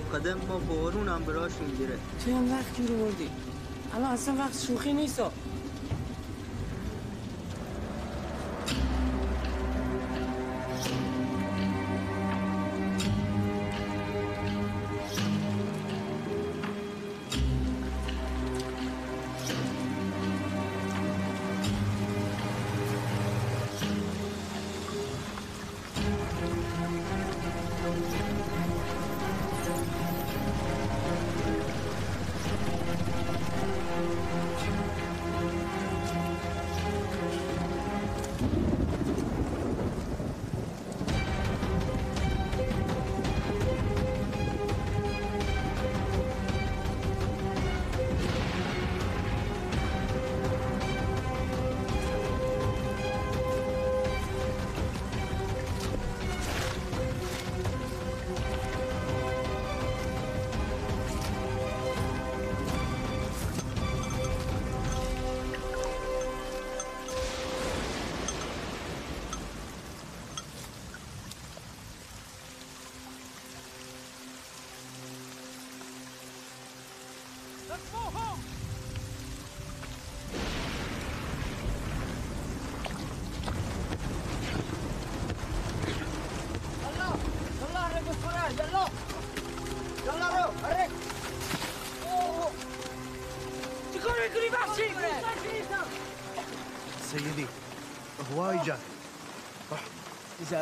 قدم ما بارون هم براشون گیره تو این وقت بردی؟ الان اصلا وقت شوخی نیست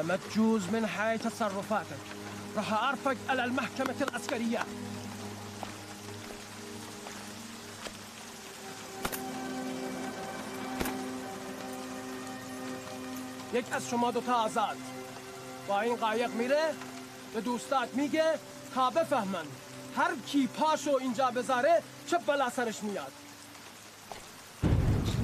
ما تجوز من حي تصرفاتك. راح أرفق على المحكمة العسكرية. یک از شما دوتا آزاد با این قایق میره به دوستات میگه تا بفهمن هر کی پاشو اینجا بذاره چه بلا سرش میاد.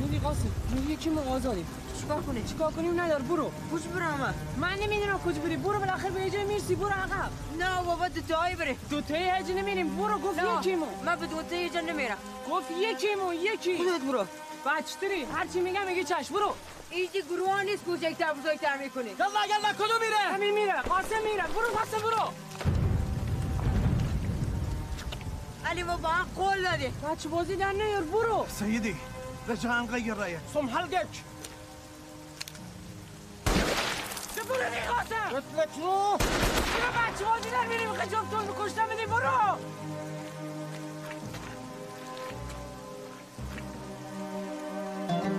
میدی قاسم؟ یکی ما آزادیم. چیکار کنیم چیکار کنیم ندار برو. کج برم من نمی‌دونم کجا بری برو بالاخره به جای می‌رسی. برو عقب. نه بابا دوتایی بره. دوتایی هجی نمیریم. برو گفت یکیمو من به دوتایی جا نمیرم. گفت یکیمو یکی. خودت برو. بچتری هرچی میگم میگه چش برو. ایجی گروه نیست کوچکتر بزرگتر می‌کنی. یلا یلا کدوم میره؟ همین میره. قاسم میره. برو قاسم برو. علی ما با هم قول دادی. بچه بازی در نیار. برو. سيدي رجع نغير رايك صم حلقك قاسم قلت لك روح برو بچه بازی در میریم خیلی جفتون کشتم بدی برو. الضربة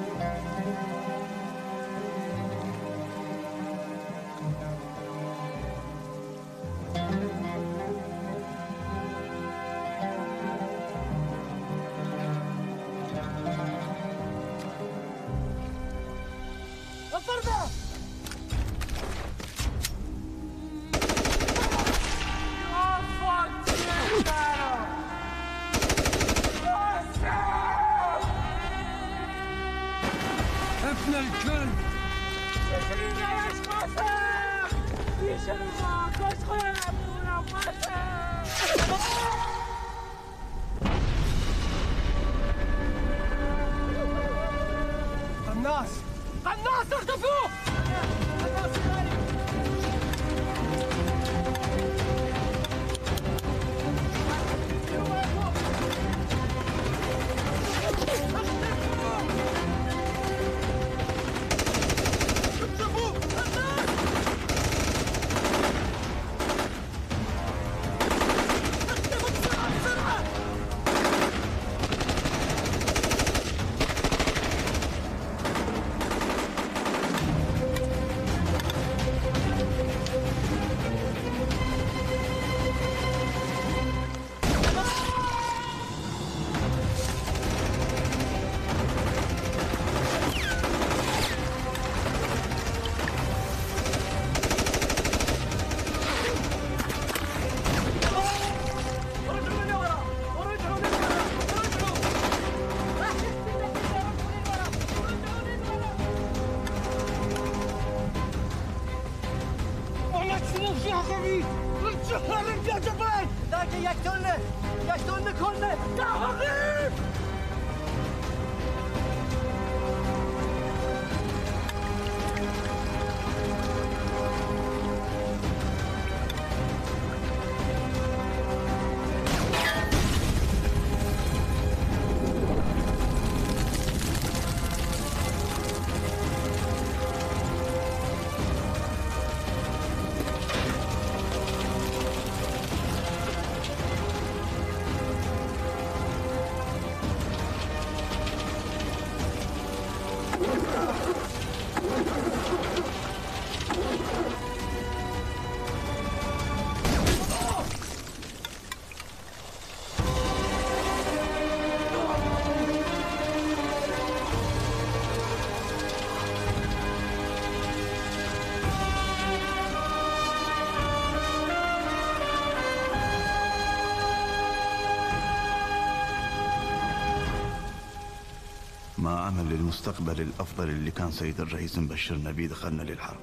أمل للمستقبل الأفضل اللي كان سيد الرئيس مبشرنا بيه دخلنا للحرب.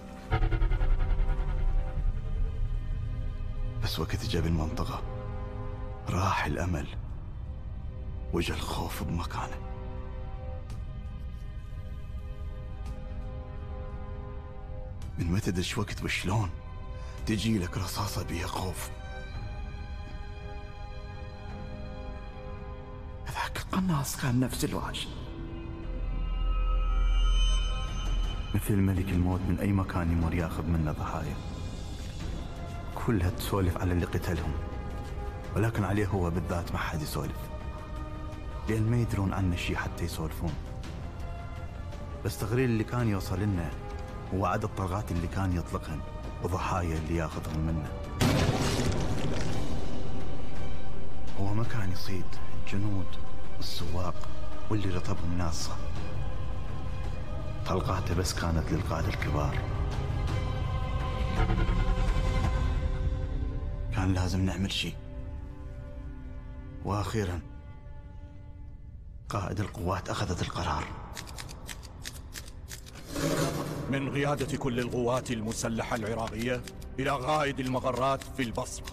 بس وقت جاب المنطقة راح الأمل وجا الخوف بمكانه. من متى دش وقت وشلون؟ تجي لك رصاصة بيها خوف. هذاك القناص كان نفس الوحش مثل ملك الموت من أي مكان يمر يأخذ منا ضحايا. كلها تسولف على اللي قتلهم. ولكن عليه هو بالذات ما حد يسولف. لأن ما يدرون عنه شيء حتى يسولفون. بس تقرير اللي كان يوصل لنا هو عدد الطلقات اللي كان يطلقهن وضحايا اللي يأخذهم منه هو ما كان يصيد الجنود والسواق واللي رطبهم ناصة. طلقاته بس كانت للقادة الكبار. كان لازم نعمل شيء. وأخيرا قائد القوات أخذت القرار. من قيادة كل القوات المسلحة العراقية إلى غائد المغرات في البصرة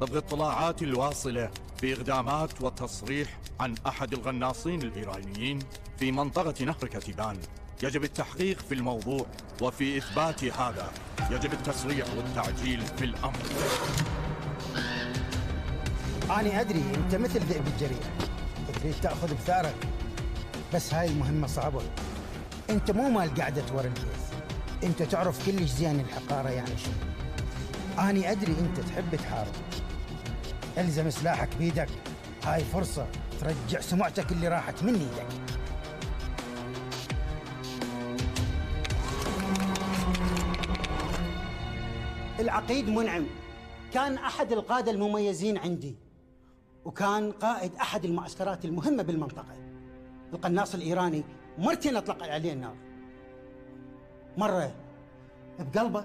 طبق اطلاعات الواصلة بإقدامات وتصريح عن أحد الغناصين الإيرانيين في منطقة نهر كتبان يجب التحقيق في الموضوع وفي إثبات هذا. يجب التسريع والتعجيل في الأمر. أنا أدري أنت مثل ذئب الجريح تريد تأخذ بثارك. بس هاي المهمة صعبة. أنت مو مال قعدة ورا الجيز أنت تعرف كلش زين الحقارة يعني شو أنا أدري أنت تحب تحارب. ألزم سلاحك بيدك. هاي فرصة ترجع سمعتك اللي راحت من إيدك. العقيد منعم. كان أحد القادة المميزين عندي وكان قائد أحد المعسكرات المهمة بالمنطقة. القناص الإيراني مرتين أطلق عليه النار. مرة بقلبه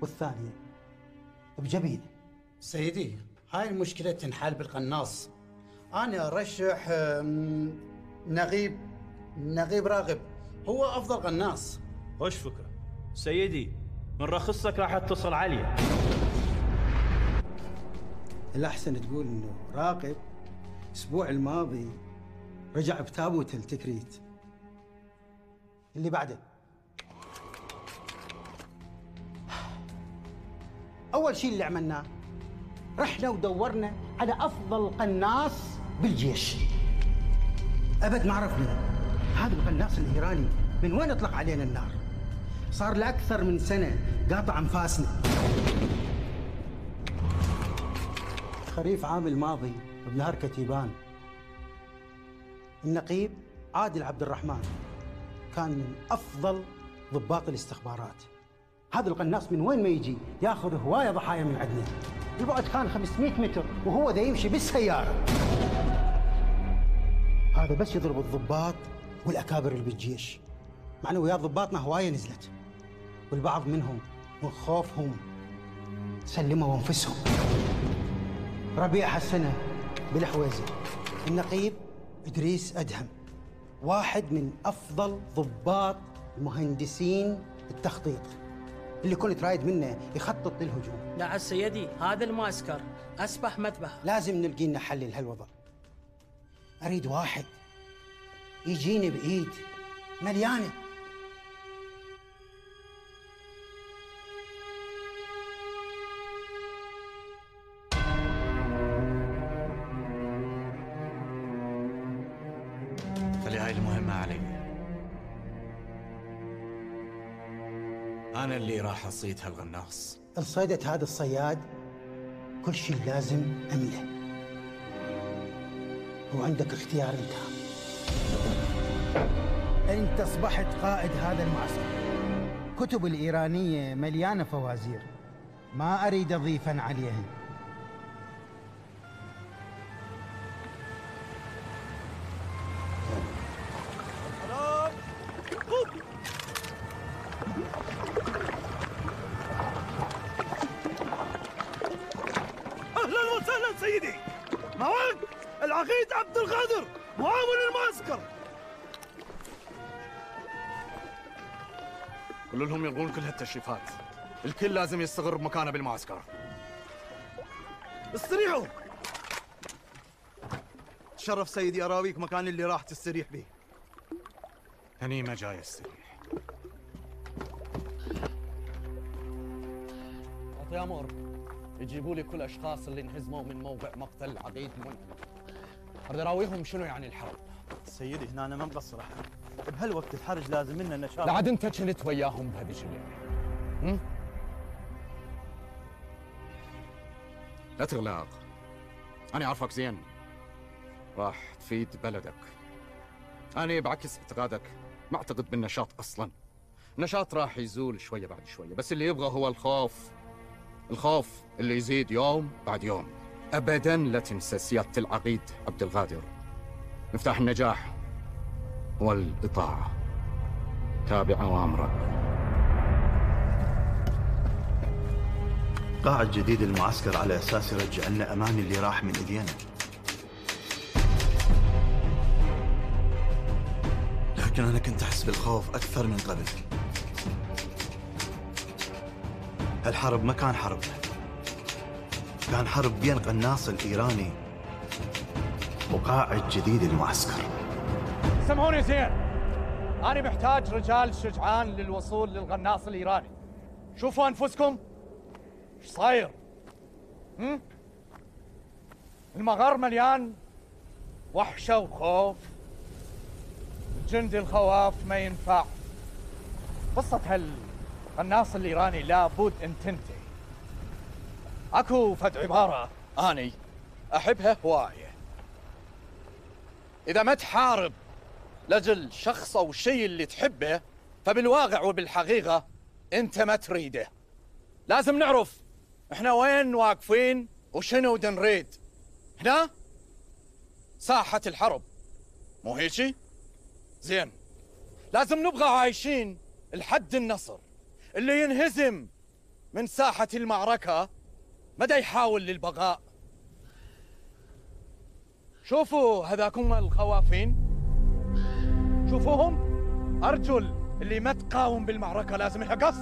والثانية بجبينه. سيدي هاي المشكلة تنحل بالقناص. أنا أرشح نغيب نغيب راغب. هو أفضل قناص. وش فكرة. سيدي من رخصتك راح اتصل عليه الأحسن تقول إنه راغب الأسبوع الماضي رجع بتابوت التكريت. اللي بعده. أول شيء اللي عملناه رحنا ودورنا على أفضل قناص بالجيش. أبد ما عرفنا. هذا القناص الإيراني من وين أطلق علينا النار؟ صار له أكثر من سنة قاطع أنفاسنا. خريف عام الماضي بنهر كتيبان النقيب عادل عبد الرحمن كان من أفضل ضباط الاستخبارات. هذا القناص من وين ما يجي ياخذ هواية ضحايا من عندنا. البعد كان 500 متر وهو ذا يمشي بالسيارة. هذا بس يضرب الضباط والأكابر اللي بالجيش. معنويات ضباطنا هواية نزلت. والبعض منهم من خوفهم سلموا أنفسهم. ربيع هالسنة بالحويزة النقيب إدريس أدهم واحد من أفضل ضباط مهندسين التخطيط. اللي كنت رايد منه يخطط للهجوم. لا سيدي هذا المعسكر أسبح مذبح لازم نلقي لنا حل لهالوضع أريد واحد يجيني بإيد مليانة اللي راح أصيد هالغناص. لصيدة هذا الصياد كل شيء لازم أمله وعندك اختيار أنت. أنت أصبحت قائد هذا المعسكر. كتب الإيرانية مليانة فوازير. ما أريد أضيفا عليها هالتشريفات الكل لازم يستقر بمكانه بالمعسكر. استريحوا! تشرف سيدي أراويك مكان اللي راح تستريح به. هني ما جاي أستريح. اعطي أمر يجيبوا لي كل أشخاص اللي انهزموا من موقع مقتل عقيد منعم. أريد أراويهم شنو يعني الحرب؟ سيدي هنا أنا ما مقصر احد بهالوقت الحرج لازم منا نشاط لعد انت كنت وياهم بهذيك الليلة لا تغلاق أنا أعرفك زين. راح تفيد بلدك. أنا بعكس اعتقادك. ما أعتقد بالنشاط أصلا. النشاط راح يزول شوية بعد شوية بس اللي يبغى هو الخوف. الخوف اللي يزيد يوم بعد يوم. أبدا لا تنسى سيادة العقيد عبد القادر مفتاح النجاح هو الإطاعة تابع أوامرك. قاعد جديد المعسكر على أساس يرجع لنا أمان اللي راح من ايدينا لكن أنا كنت أحس بالخوف أكثر من قبل. هالحرب ما كان حرب. كان حرب بين قناص الإيراني وقاعد جديد المعسكر. سمعوني زين أنا محتاج رجال شجعان للوصول للغناص الإيراني. شوفوا أنفسكم. إيش صاير؟ هم؟ المغار مليان وحشة وخوف. الجندي الخواف ما ينفع. قصة هالقناص الإيراني لابد أن تنتهي. أكو فد عبارة. أني أحبها هواية. إذا ما تحارب لجل شخص أو شيء اللي تحبه فبالواقع وبالحقيقة أنت ما تريده. لازم نعرف إحنا وين واقفين وشنو دنريد؟ هنا؟ ساحة الحرب. مو هيجي؟ زين. لازم نبقى عايشين لحد النصر. اللي ينهزم من ساحة المعركة مدى يحاول للبقاء شوفوا هذاكم الخوافين. شوفوهم. أرجل اللي ما تقاوم بالمعركة لازم يحقص.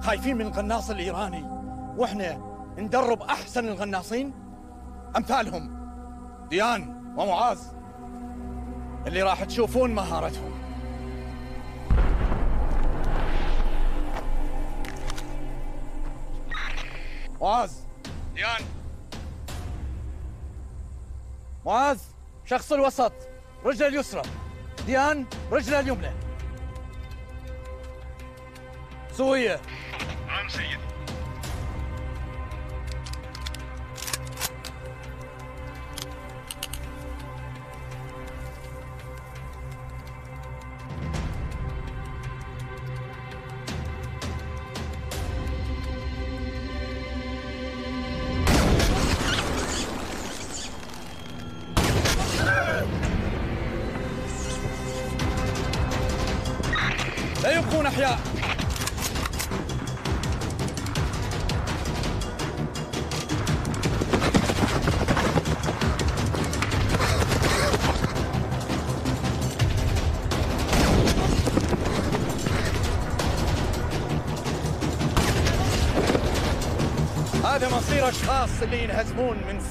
خايفين من القناص الإيراني. وإحنا ندرب أحسن الغناصين؟ أمثالهم ديان ومعاذ اللي راح تشوفون مهارتهم. معاذ. ديان. معاذ شخص الوسط رجل اليسرى. ديان رجل اليمنى. سوية.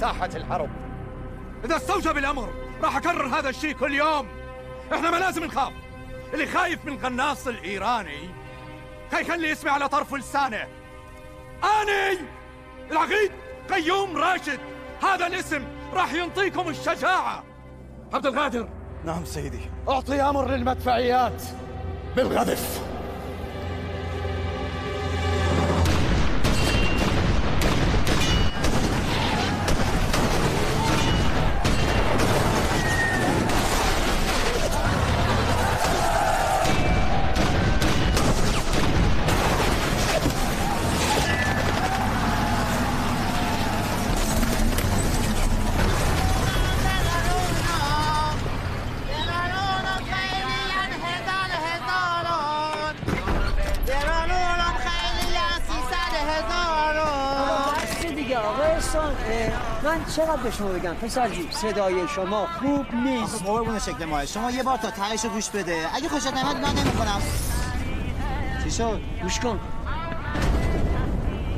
ساحة الحرب. إذا استوجب الأمر راح أكرر هذا الشيء كل يوم. إحنا ما لازم نخاف. اللي خايف من القناص الإيراني خلي اسمي على طرف لسانه؟ أني! العقيد قيوم راشد. هذا الاسم راح ينطيكم الشجاعة. عبد القادر. نعم سيدي. أعطي أمر للمدفعيات. بالغذف چقدر به شما بگم؟ پسرجی صدای شما خوب نیست. قربون شکل ماه شما یه بار تا تهش رو گوش بده. اگه خوشت نمید من نمی‌کنم چی پسر گوش کن.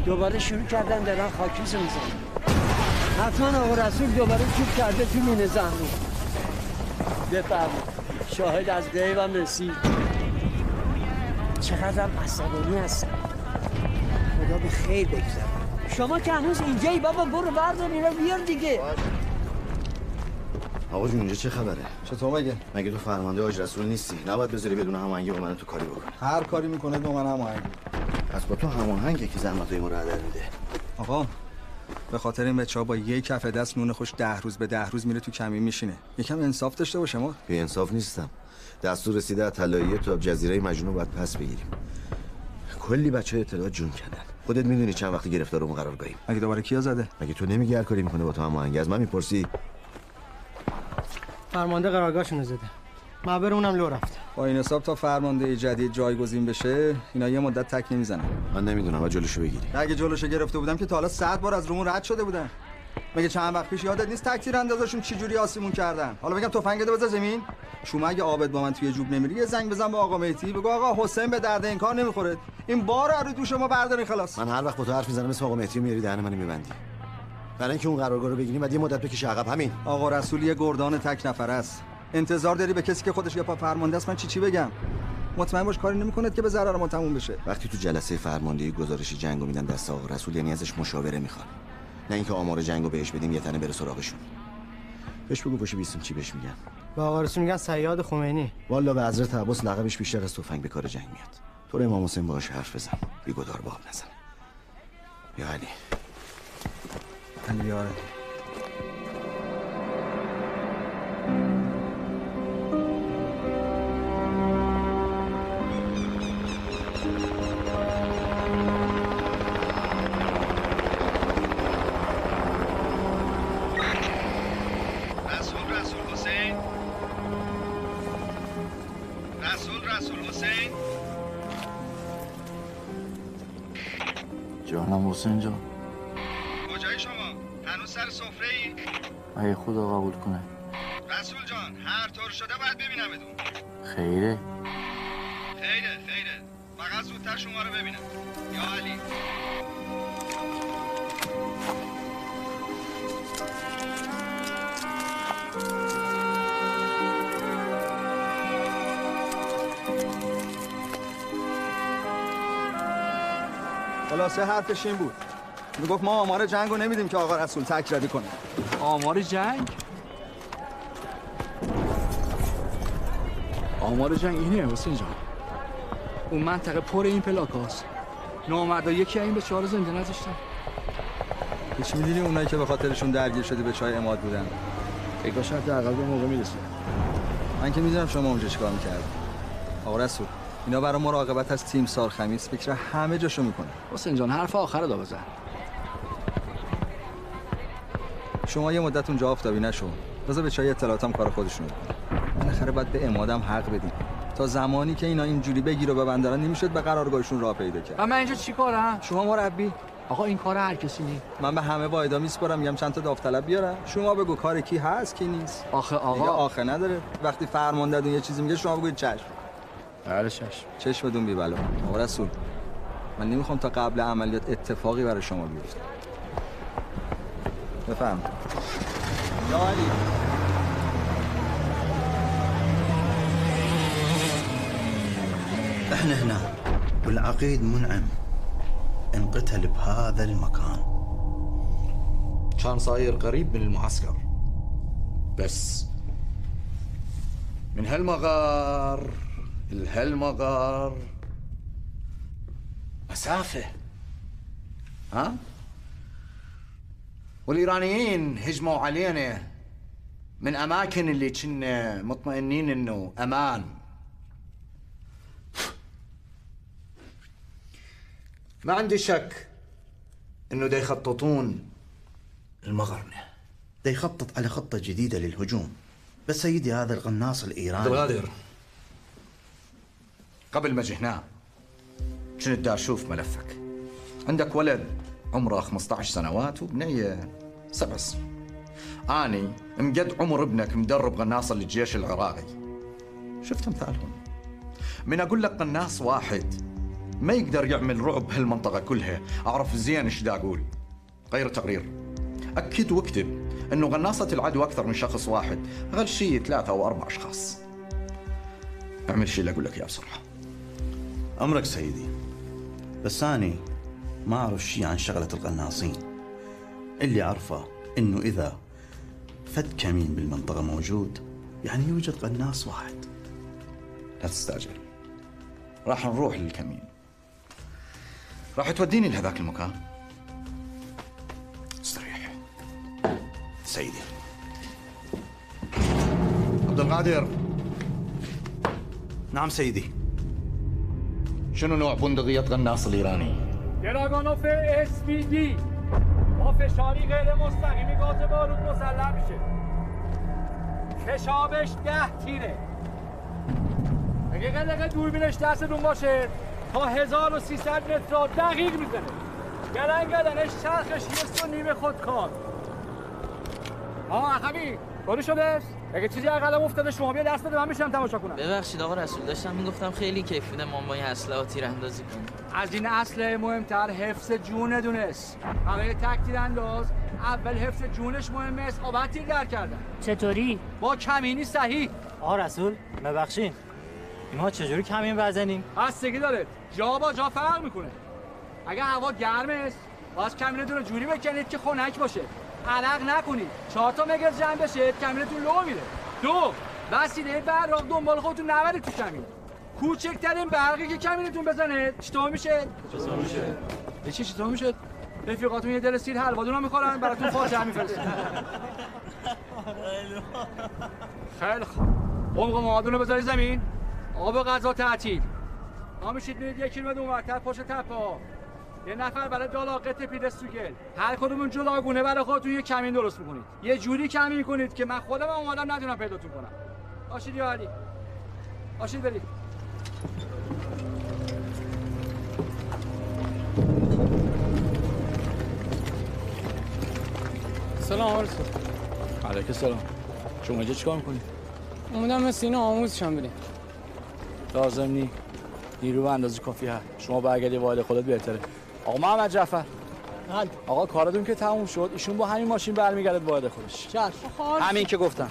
دوباره شروع کردن دارن خاکیز میزن حتما آقا رسول دوباره چوب کرده تو مینه زهرو. بفرمایید. شاهد از غیبم رسید. چقدرم عصبانی هستم. خدا به خیر بگذارم شما که هنوز اینجایی بابا برو بردار اینا بیار دیگه. آقا جون اینجا چه خبره؟ چطور مگه؟ مگه تو فرمانده آج رسول نیستی؟ نباید بذاری بدون هماهنگی با من تو کاری بکن هر کاری می‌کنه با من هماهنگ. پس با تو هماهنگه که زحمتای ما رو هدر میده. آقا به خاطر این بچه ها با یک کف دست نون خوش ده روز به ده روز میره تو کمی میشینه. یکم انصاف داشته باشه ما. بی انصاف نیستم. دستور رسیده از طلاییه تو جزیره مجنون باید پس بگیریم. کلی بچه اطلاعات جون کردن. خودت می‌دونی چند وقتی گرفتارمون قرار گاییم مگه دوباره کیا زده؟ مگه تو نمیگی هر کاری می‌کنه با تو هماهنگ از من می‌پرسی؟ فرمانده قرارگاهشون زده. معبر اونم لو رفت با این حساب تا فرمانده جدید جایگزین بشه اینا یه مدت تک نمی‌زنن. من نمی‌دونم و جلوشو بگیری اگه جلوشو گرفته بودم که تا حالا 100 بار از رومون رد شده بودن. مگه چند وقت پیش یادت نیست تکتیر اندازشون جوری آسیمون کردن؟ حالا بگم تفنگ بده بذار زمین. شما اگه عابد با من توی جوب نمیری یه زنگ بزن به آقا مهدی. بگو آقا حسین به درد این کار نمی‌خوره. این بار رو تو شما بردارین خلاص. من هر وقت با تو حرف می‌زنم اسم آقا مهدی میاری دهن منو میبندی. برای اینکه اون قرارگاه رو بگیریم بعد یه مدت بکشه عقب همین. آقا رسول یه گردان تک نفر است. انتظار داری به کسی که خودش یه پا فرمانده است من چی چی بگم؟ مطمئن باش کاری نمی‌کنه که به ضرر ما تموم بشه. وقتی تو جلسه فرماندهی گزارش جنگو میدن دست آقا رسول یعنی ازش مشاوره می‌خوان. نه اینکه آمار جنگو بهش بدیم یه تنه بره سراغشون بهش بگو پشت بیستیم چی بهش میگن. به آقا رسول میگن سیاد خمینی. والا به حضرت عباس لقبش بیشتر از تفنگ به کار جنگ میاد. تو رو امام حسین باهاش حرف بزن. بیگدار باب نزن. یا علی. علی کنه رسول جان هر طور شده باید ببینمتون خیره. خیره خیره. فقط زودتر شما رو ببینم. یا علی. خلاصه حرفش این بود. می‌گفت ما آمار جنگ رو نمیدیم که آقا رسول تک ردی کنه. آمار جنگ؟ آمار جنگ اینه حسین جان. اون منطقه پر این پلاک هاست. نامردا یکی این به چهار زنده نذاشتن. هیچ می‌دونی اونایی که به خاطرشون درگیر شده به چای اماد بودن؟ فکر شاید در به موقع می‌رسه. من که می‌دونم شما اونجا چیکار می‌کرد آقا رسول اینا برای مراقبت از تیم سار خمیس فکر همه جاشو می‌کنه حسین جان حرف آخر رو بزن. شما یه مدت اونجا آفتابی نشو. بذار به چای اطلاعاتم کار خودشونو بکنه بالاخره باید به امادم حق بدیم. تا زمانی که اینا اینجوری بگیر و ببندارن نمی‌شد به قرارگاهشون راه پیدا کرد. و من اینجا چی کارم؟ شما مربی؟ آقا این کار هر کسی نیست من به همه واحدا میسپارم میگم چند تا داوطلب بیارن. شما بگو کار کی هست کی نیست. آخه آقا دیگه آخه نداره. وقتی فرماندهتون یه چیزی میگه شما بگوید چشم. بله چشم. چشمتون بی بلا. آقا رسول من نمی‌خوام تا قبل عملیات اتفاقی برای شما بیفته. بفهم یا إحنا هنا. والعقيد منعم. انقتل بهذا المكان. كان صاير قريب من المعسكر. بس من هالمغار لهالمغار. مسافة. ها؟ والإيرانيين هجموا علينا من أماكن اللي كنا مطمئنين إنه أمان. ما عندي شك إنه دا يخططون المغرنة دا يخطط على خطة جديدة للهجوم. بس سيدي هذا القناص الإيراني. عبد القادر قبل ما جهناه كنت دا أشوف ملفك؟ عندك ولد عمره 15 سنوات وبنية سبع سنين آني مقد عمر ابنك مدرب قناصة للجيش العراقي. شفت امثالهم من أقول لك قناص واحد ما يقدر يعمل رعب بهالمنطقة كلها. أعرف زين إيش دا أقول. غير تقرير أكد وأكتب أنه غناصة العدوى أكثر من شخص واحد. أقل شيء ثلاثة أو أربع أشخاص. أعمل شيء اللي أقول لك إياه بسرعة. أمرك سيدي. بس أنا ما أعرف شيء عن شغلة القناصين اللي أعرفه إنه إذا فد كمين بالمنطقة موجود يعني يوجد قناص واحد. لا تستعجل. راح نروح للكمين. راح توديني لهذاك المكان. استريح. سيدي. عبد القادر. نعم سيدي. شنو نوع بندقية غناص الإيراني؟ گراگانوف SVD با فشاری غیر مستقیمی گاز بارود مسلح میشه. کشابش ده تیره. اگه قلقه دوربینش دستتون باشه. تا 1300 متر را دقیق می‌زنه. گلن گلنش چرخش یه و نیمه خودکار آه اخمی کاری شده. اگه چیزی عقلم افتاده شما بیا دست بده من میشم تماشا کنم. ببخشید آقا رسول داشتم می‌گفتم خیلی کیف بوده ما با این اسلحه تیراندازی کنیم. از این اصله مهمتر حفظ جون دونست برای تک تیرانداز اول حفظ جونش مهمه است. بعد تیر در کردن. چطوری؟ با کمینی صحیح. آقا رسول ببخشین ما چجوری کمین بزنیم؟ بستگی داره. جا با جا فرق می‌کنه. اگه هوا گرمه است باز کمینتون رو جوری بکنید که خنک باشه. عرق نکنید. چهار تا مگر جمع بشه کمینتون لو میره. دو وسیله براق دنبال خودتون نبرید تو کمین. کوچکترین برقی که کمینتون بزنه چطور میشه؟ چطور میشه؟ به چی چطور میشه؟ رفیقاتون یه دل سیر حلوادون رو می‌خورن براتون فاجعه میفرستن خیلی خوب. عمق معادون رو بذاری زمین. آب غذا تعطیل. ما میشید میرید یک کیلومتر اونورتر پشت تپه ها. یه نفر برای دالاقت پیدستوگل هر کدومون جداگونه برای خودتون یه کمین درست می‌کنید. یه جوری کمین کنید که من خودم اومدم ندونم پیداتون کنم. باشید یا علی؟ باشید برید. سلام آرسو علیک السلام شما اینجا چیکار می‌کنید؟ اومدم مثل اینا آموزشم بریم لازم نی نیرو به اندازه کافی هست. شما برگردی واحد خودت بهتره. آقا محمد جعفر. آقا کارتون که تموم شد. ایشون با همین ماشین برمیگرده واحد خودش. چشم. همین که گفتم.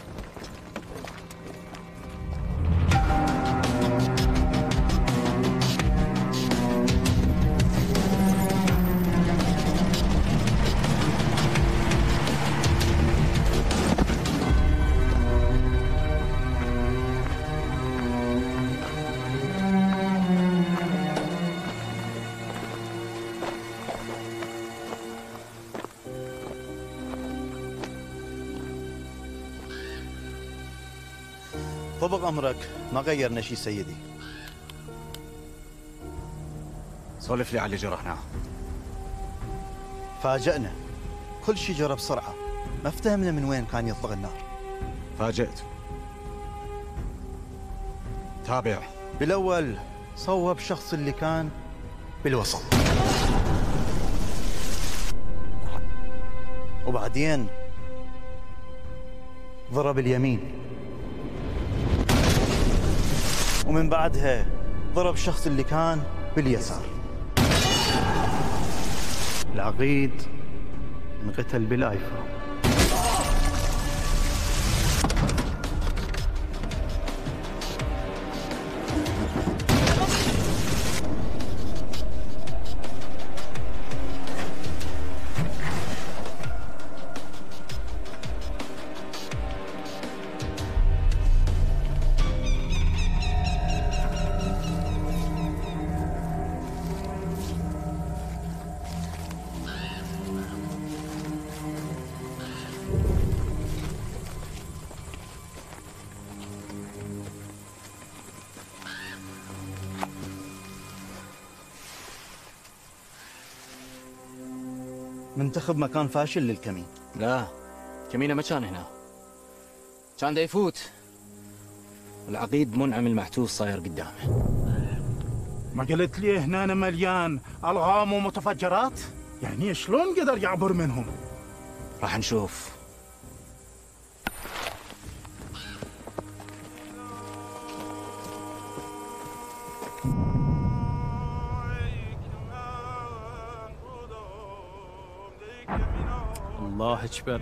أمرك. ما غيرنا شيء سيدي؟ سولف لي على اللي جرحناه فاجأنا. كل شيء جرى بسرعة. ما افتهمنا من وين كان يطلق النار. فاجأت. تابع. بالأول صوب شخص اللي كان بالوسط وبعدين ضرب اليمين. ومن بعدها ضرب شخص اللي كان باليسار. العقيد انقتل بالايفون منتخب مكان فاشل للكمين. لا كمينة ما كان هنا. كان دا يفوت العقيد منعم المحتوس صاير قدامه. ما قلت لي هنا أنا مليان ألغام ومتفجرات؟ يعني شلون قدر يعبر منهم؟ راح نشوف. الله اکبر.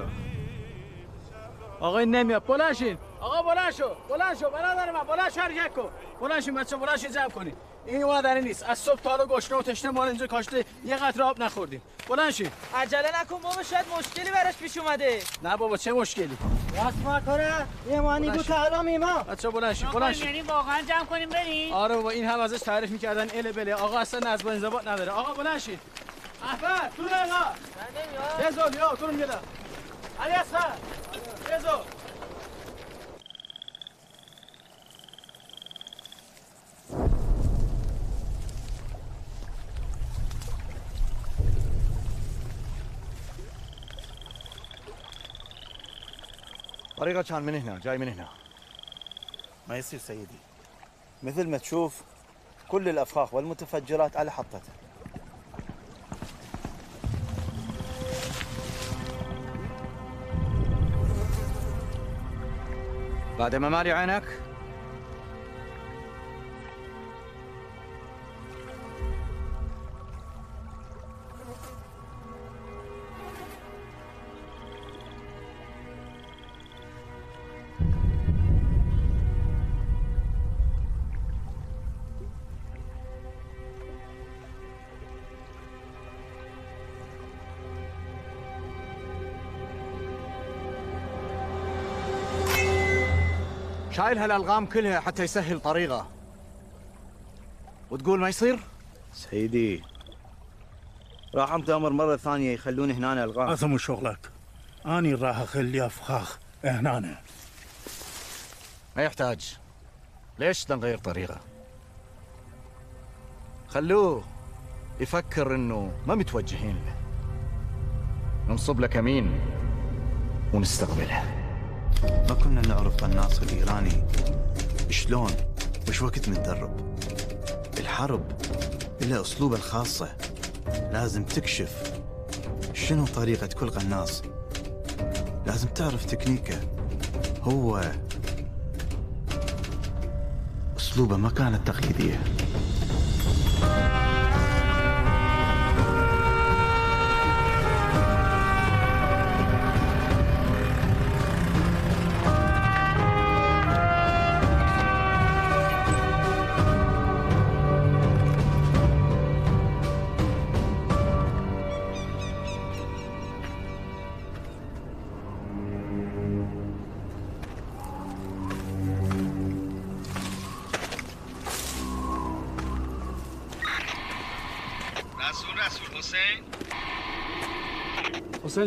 آقا این نمیاد. بلند شین. آقا بلند شو. بلند شو. برادر من بلند شو حرکت کن. بلند شین بچه بلند شین جمع کنین. این اومدنی نیست. از صبح تا حالا گشنه و تشنه ما اینجا کاشته یه قطره آب نخوردیم. بلند شین. عجله نکن بابا شاید مشکلی براش پیش اومده. نه بابا چه مشکلی؟ راست کنه یه مانی بود کلام ایما بچه بلند شین. بلند شین. یعنی واقعا جمع کنیم بریم؟ آره بابا این هم ازش تعریف می‌کردن. ال بله. آقا اصلا نزد انضباط نداره. آقا بلند شین. طريقة كان من هنا جاي من هنا ما يصير سيدي مثل ما تشوف كل الأفخاخ والمتفجرات على حطته بعد ما مالي عينك. شايل هالألغام كلها حتى يسهل طريقه. وتقول ما يصير؟ سيدي راح تأمر مرة ثانية يخلون هنا ألغام. أثم شغلك. أني راح أخلي أفخاخ هنا ما يحتاج. ليش نغير طريقه؟ خلوه يفكر إنه ما متوجهين له. ننصب له كمين ونستقبله. ما كنا نعرف قناص الإيراني شلون وش وقت متدرب الحرب لها أسلوبها الخاصة لازم تكشف شنو طريقة كل قناص لازم تعرف تكنيكه. هو أسلوبه ما كانت تقليدية.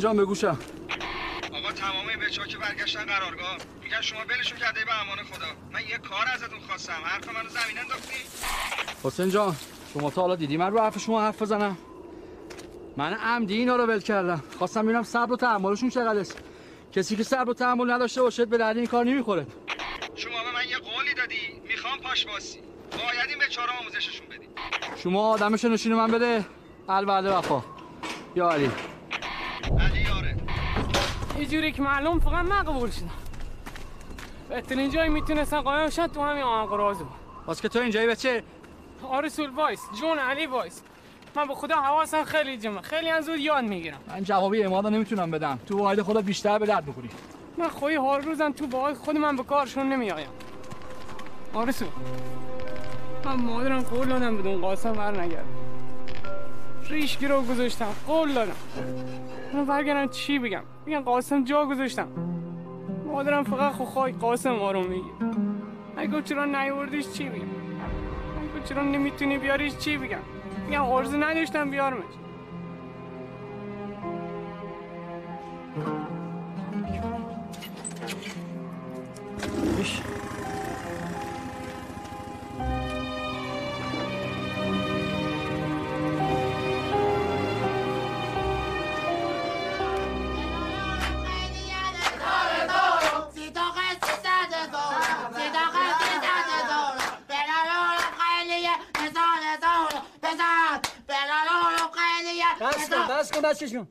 جان بگوشم آقا تمام بچه‌ها که برگشتن قرارگاه. میگن شما بلشون کرده به امان خدا. من یه کار ازتون خواستم. حرف منو زمین انداختی. حسین جان شما تا حالا دیدی من رو حرف شما حرف بزنم؟ من عمدی اینا رو ول کردم. خواستم ببینم صبر و تحملشون چقدر است. کسی که صبر و تحمل نداشته باشه به درد این کار نمی‌خوره. شما به من یه قولی دادی. می‌خوام پاش باسی. باید این بچه‌ها رو آموزششون بدی شما آدمش نشین من بده. الوعده وفا. یا علی. یه جوری که معلوم فقط من قبول شدم بهترین جایی می‌تونستن قایم شن تو همین آنقرازو باز که تو اینجایی بچه. آرسول وایس جون علی وایس. من به خدا حواسم خیلی جمعه. خیلی از زود یاد می‌گیرم. من جوابی امادا نمی‌تونم بدم. تو واحد خدا بیشتر به درد بخوری من خوی هر روزم تو باهای خود من به کارشون نمیایم آرسو من مادرم قول دادم بدون قاسم بر نگرد. ریشگی رو گذاشتم قول دادم. من برگردم چی بگم؟ بگم قاسم جا گذاشتم. مادرم فقط خو خواهی قاسم آروم میگه. اگه چرا نیوردیش چی بگم؟ اگه چرا نمی‌تونی بیاریش چی بگم؟ میگم عرضه نداشتم بیارمش. بس کن بس کن بچه جون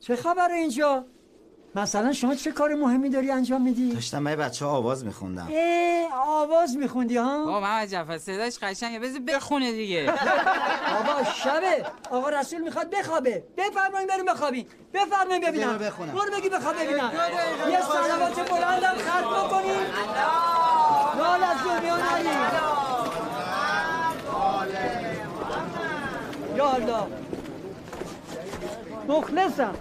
چه خبره اینجا؟ مثلا شما چه کار مهمی داری انجام میدی؟ داشتم برای بچه ها آواز میخوندم. اه آواز میخوندی ها؟ بابا محمد جعفر صداش قشنگه. بذار بخونه دیگه. بابا شبه. آقا رسول می‌خواد بخوابه. بفرمایید بریم بخوابیم. بفرمایید ببینم. بخونم. برو بگی بخواب ببینم. یه صلوات بلندم ختم بکنیم. لال از دنیا نریم. یا الله. مخلصم.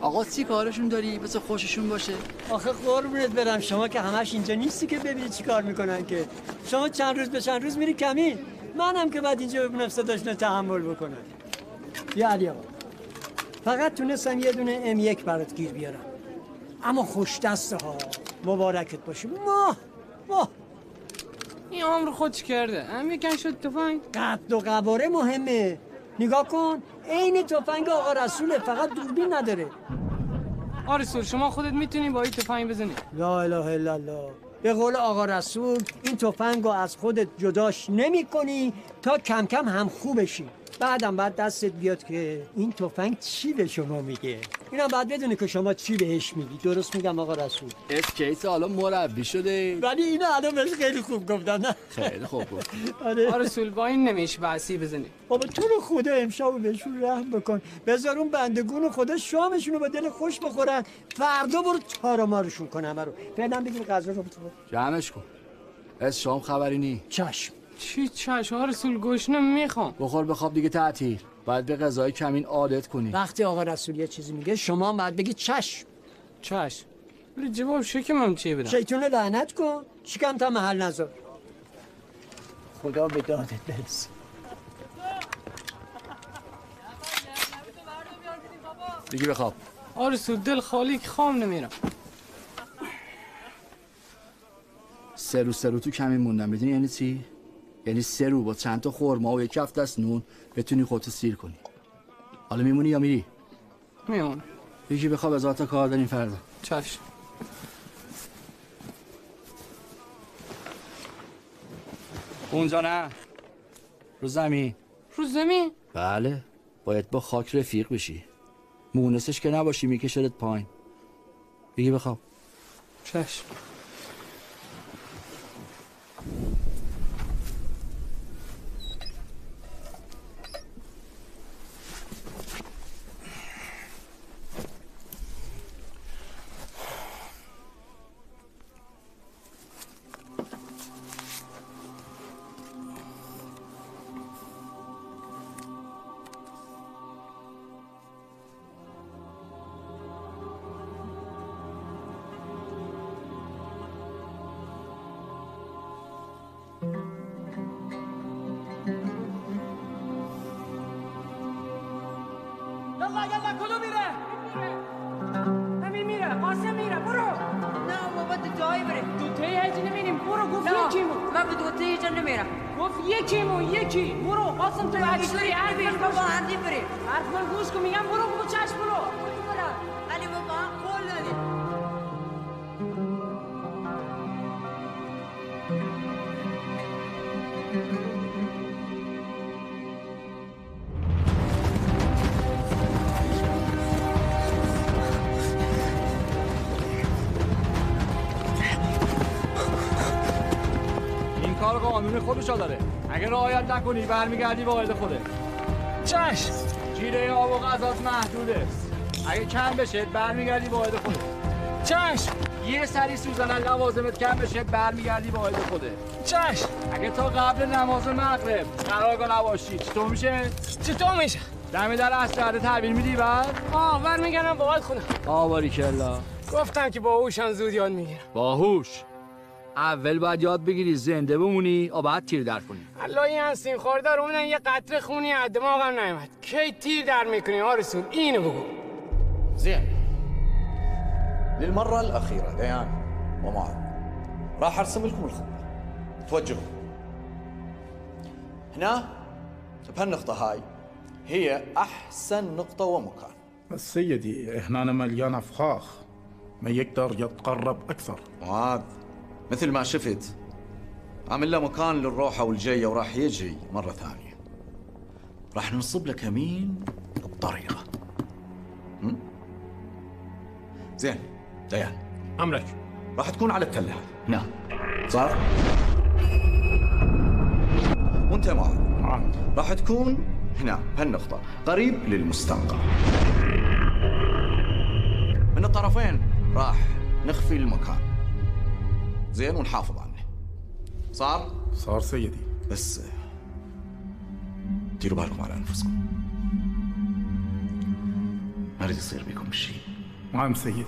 آقا چی کارشون داری؟ بس خوششون باشه. آخه قربونت برم. شما که همش اینجا نیستی که ببینی چی کار می‌کنن که. شما چند روز به چند روز میری کمین. منم که بعد اینجا ببینم صداشون تحمل بکنم. بیا علی آقا. فقط تونستم یه دونه ام یک برات گیر بیارم. اما خوش دسته ها مبارکت باشه. ماه ماه. این عمر خودش کرده. هم یکن شد تفنگ. قد و قواره مهمه. نگاه کن عین تفنگ آقا رسوله فقط دوربین نداره. آرسول شما خودت می‌تونی با این تفنگ بزنی. لا اله الا الله. به قول آقا رسول این تفنگ رو از خودت جداش نمی کنی تا کم کم هم خوب بشی. بعدم بعد دستت بیاد که این تفنگ چی به شما میگه؟ اینم بعد بدونی که شما چی بهش میگی. درست میگم آقا رسول. اسکیت حالا مربی شده. ولی اینو الان بهش خیلی خوب گفتم نه؟ خیلی خوب بود آره. آرسول با این نمیش بحثی بزنی بابا تو رو خدا امشب بهشون رحم بکن. بذار اون بندگون خدا شامشون رو با دل خوش بخورن. فردا برو تارا مارشون کن همه رو فعلا بگیر غذا رو بتو جمعش کن. از شام خبری نی. چشم. چی چش آرسول گشنه می‌خوام؟ بخور بخواب دیگه تعطیل. باید به غذای کمین عادت کنی. وقتی آقا رسول یه چیزی میگه شما باید بگی چشم. چش بری جواب شکمم چیه بدم؟ شیطون رو لعنت کن. شکم تا محل نذار. خدا به دادت برسه. دیگه بخواب آرسول دل خالی که خام نمیرم. سه رو سه رو تو کمین موندم. بدونی یعنی چی؟ یعنی سه رو با چند تا خورما و یک هفته از نون بتونی خودتو سیر کنی. حالا میمونی یا میری؟ میمون یکی بخواب از آتا کار داریم فردا. چشم. اونجا نه. رو زمین. رو زمین؟ بله. باید با خاک رفیق بشی. مونسش که نباشی میکشدت پایین. بگی بخواب. چشم. نکنی برمیگردی وارد خوده چشم. جیره آب و غذات محدوده. اگه کم بشه برمیگردی وارد خوده چشم. یه سری سوزن لوازمت کم بشه برمیگردی وارد خوده چشم. اگه تا قبل نماز مغرب قرارگاه نباشی چطور میشه؟ چطور میشه؟ دمی در اسلحه تحویل میدی بعد؟ آه برمیگردم باید خودم. آباری کلا گفتم که با هوشم زود یاد می‌گیرم. باهوش. اول باید یاد بگیری زنده بمونی و بعد تیر در کنی. الله این هستیم خورده رو یه قطره خونی از دماغم نیومد. کی تیر در میکنی آرسول اینو بگو. زين للمرة الأخيرة ديان ومعاذ راح أرسم لكم الخطة توجهوا هنا بهالنقطة هاي هي أحسن نقطة ومكان. بس سيدي هنا مليان أفخاخ. ما يقدر يتقرب أكثر. معاذ مثل ما شفت عامل له مكان للروحة والجية وراح يجي مرة ثانية. راح ننصب له كمين بطريقة? زين ديان. أمرك. راح تكون على التلة. هنا صار؟ وانت يا معاذ راح تكون هنا بهالنقطة. قريب للمستنقع. من الطرفين راح نخفي المكان. زين ونحافظ. صار؟ صار سيدي. بس ديروا بالكم على أنفسكم. ما اريد يصير بكم شيء. نعم سيدي.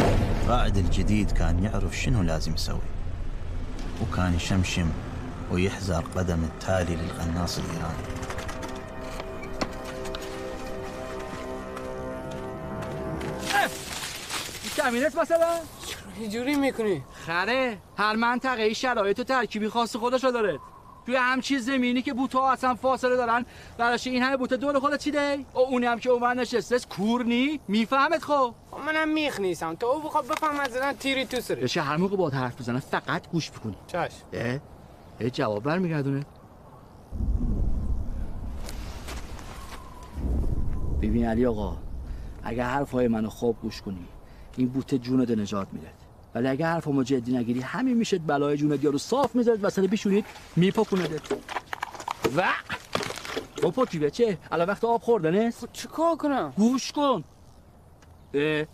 القائد الجديد كان يعرف شنو لازم يسوي. وكان يشمشم ويحذر قدم التالي للقناص الإيراني. این کمینت مثلا؟ اینجوری می‌کنی؟ خره هر منطقه ای شرایط و ترکیبی خاص خودشو داره. توی همچین زمینی که بوتا اصلا فاصله دارن براش این همه بوته دور خودت چیده و اونی هم که اون نشسته کورنی میفهمت خب؟ خب منم میخنیسم تو بخواد بفهم از تیری تو سرش بشه هر موقع با حرف بزنه فقط گوش بکنی چش اه؟ اه جواب برمیگردونه. ببین علی آقا اگه حرفای منو خوب گوش کنی این بوته جونت نجات میده ولی اگه حرفمو جدی نگیری همین میشه بلای جونت یارو صاف می‌ذارد وسط بیشونید میپکوندت و او پاکی چه؟ الان وقت آب خوردنه خب چیکار کنم؟ گوش کن. اه.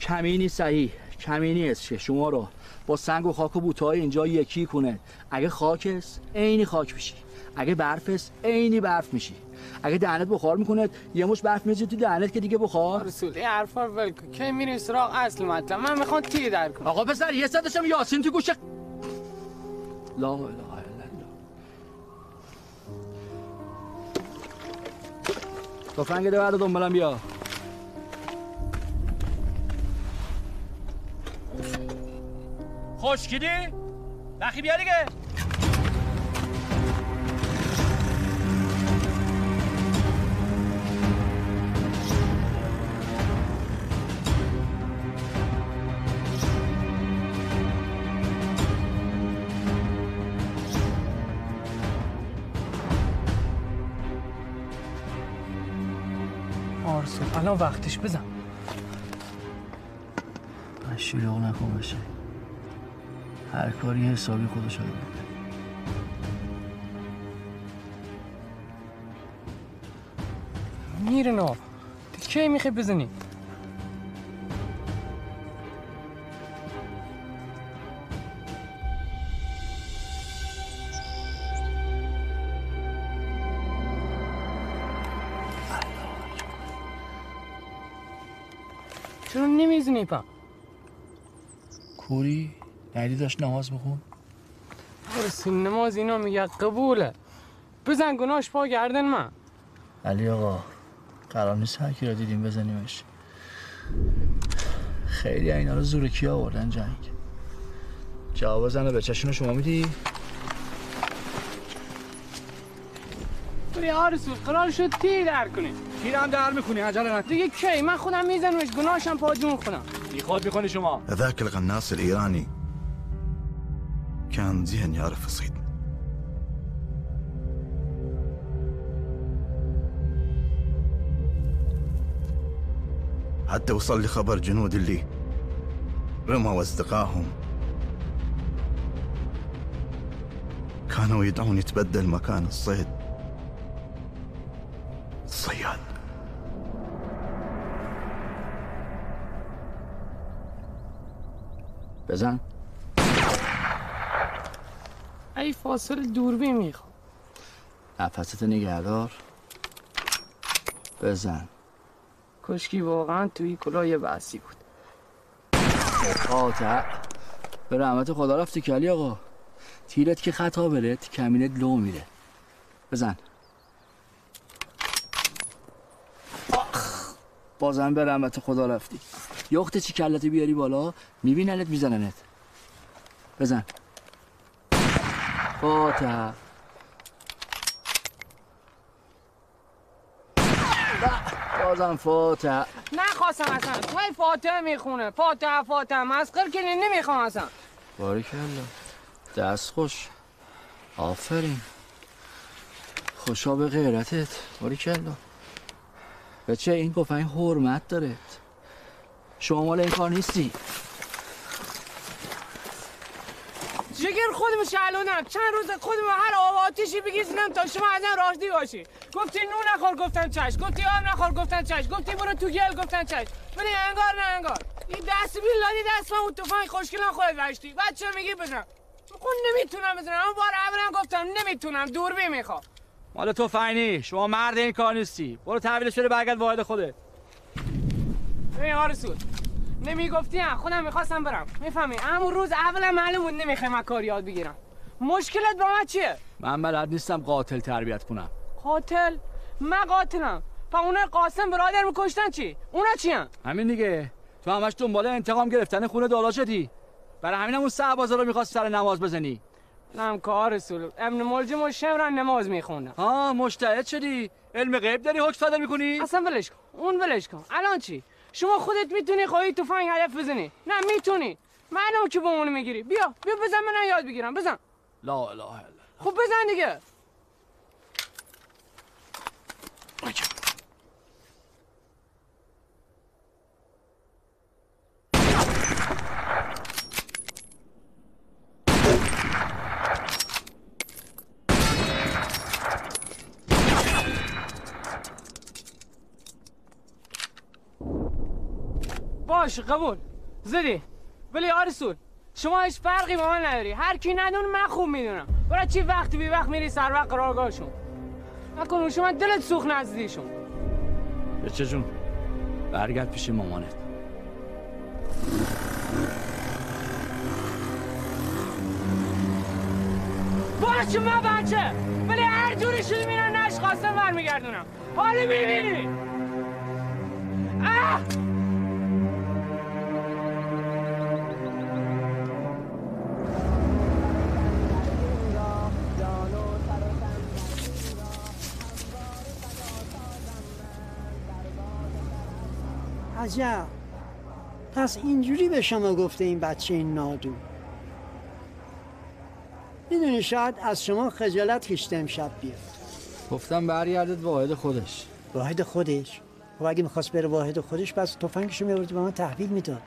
کمینی صحیح. کمینی است که شما رو با سنگ و خاک و بوتهای اینجا یکی کنه. اگه خاک است عینی خاک میشی. اگه برف است عینی برف میشی. اگه دهنت بخار می‌کنه یه مش برف میزی تو دهنت که دیگه بخار. رسول این حرفا رو ول کن. کی میریم سراغ اصل مطلب؟ من می‌خوام تیر در کنم. آقا پسر یه صدشم یاسین تو گوش لا الا الله تفنگ ده بعد دنبالم بیا. خوشگیدی؟ نخی بیا دیگه. الان وقتش بزن. شلوغ نکن بشه هر کاری حسابی خودش رو میره نا تو کی می‌خوای بزنی؟ نمی‌زنی پا. کوری نیدی داشت نماز میخون؟ رسول نماز اینا میگه قبوله. بزن گناش پا گردن من. علی آقا قرار نیست هر کی را دیدیم بزنیمش. خیلی اینا رو زور کی آوردن جنگ؟ جواب زنه به چشون شما میدی؟ بری آرسو قرار شد تیر در کنی. تیر هم در میکنی عجله نکن دیگه کی؟ من خودم میزنمش گناهشم پا جون خودم. بیخود میکنی شما. ذاك القناص الإيراني. كان زين يعرف يصيد حتى وصل لي خبر جنود اللي رموا أصدقائهم. كانوا يدعون يتبدل مكان الصيد. بزن. ای فاصل دوربین می‌خوام. نفست نگهدار. بزن. کشکی واقعا توی کلاه یه بحثی بود. قاطع به رحمت خدا رفتی کلی آقا. تیرت که خطا بره کمینت لو میره. بزن. آخ. بازم به رحمت خدا رفتی. یخت چی کلت بیاری بالا؟ میبیننت میزننت بزن. فاتح بازم فاتح نخواستم اصلا. توی فاتحه می‌خونه. فاتحه فاتحه. مسخر که نمی‌خوام اصلا. باریکلا دست خوش. آفرین. خوشا به غیرتت. باریکلا بچه این گفت حرمت داره. شما مال این کار نیستی. جگر خودم شلونم. چند روز خودم هر آب آتیشی بگیزنم تا شما از راضی باشی. گفتی نون نخور گفتم چش گفتی آب نخور گفتم چش گفتی برو تو گل گفتم چش ولی انگار نه انگار. این دست بیل لادی دست من اون توفنگ خوشگلم خودت وشتی بعد چه میگی بزنم خود نمی‌تونم بزنم. اون بار اولم گفتم نمی‌تونم. دوربین می‌خوام. مال تو فینی شما مرد این کار نیستی. برو تحویلش بده برگرد واحد خودت. ببین آرسول نمی‌گفتی خودم می‌خواستم برم. می‌فهمی؟ همون روز اولم معلوم بود نمی‌خوام من کار یاد بگیرم. مشکلت با من چیه؟ من بلد نیستم قاتل تربیت کنم. قاتل؟ من قاتلم. پا اونای قاسم برادر رو کشتن چی؟ اونا چی هم؟ همین دیگه. تو همش دنبال انتقام گرفتن خونه دالا شدی. برای همین اون سربازا رو می‌خواست سر نماز بزنی. نم کار رسول ابن ملجم و شمرن نماز میخوندم ها مشتهد شدی. علم غیب داری حکم صادر می‌کنی؟ اصلا ولش کن. اون ولش کن. الان چی؟ شما خودت می‌تونی خواهی تفنگ هدف بزنی. نه می‌تونی. معلوم که با اون می‌گیری؟ بیا بیا بزن من یاد بگیرم. بزن. لا اله الا خب بزن دیگه. باش قبول. زدی ولی آرسول شما هیچ فرقی با من نداری. هر کی ندون من خوب می‌دونم. برای چی وقتی بی وقت میری سر وقت قرارگاهشون نکن شما دلت سوخ نزدیشون بچه جون برگرد پیش مامانت. باشه من بچه؟ ولی هر جوری شده میرن نش خواستم برمیگردونم. حالا می‌بینی؟ اه عجب پس اینجوری به شما گفته این بچه این نادو می‌دونی شاید از شما خجالت کشته امشب بیاد. گفتم برگردد واحد خودش. واحد خودش؟ خب اگه می‌خواست بره واحد خودش پس تفنگشو میورد به من تحویل می‌داد.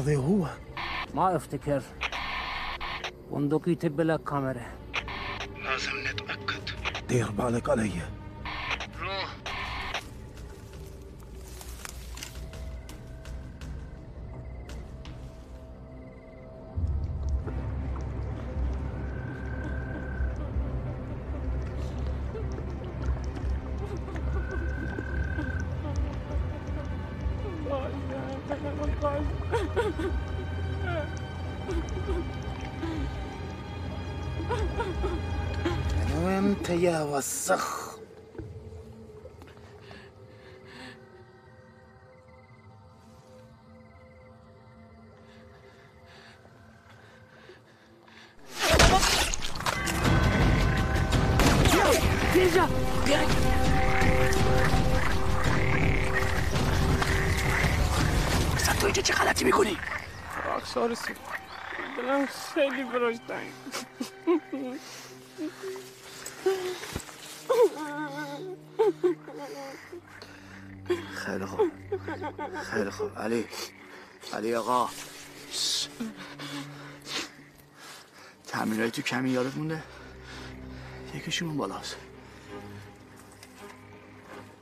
هذا هو. ما افتكر. بندقيتي بلا كاميرا. لازم نتأكد. دير بالك علي. اصلا تو اینجا چه غلطی می‌کنی؟ سی دلم خیلی براش تنگ خیلی خوب خیلی خوب علی علی آقا تمرینای تو کمی یادت مونده یکیشون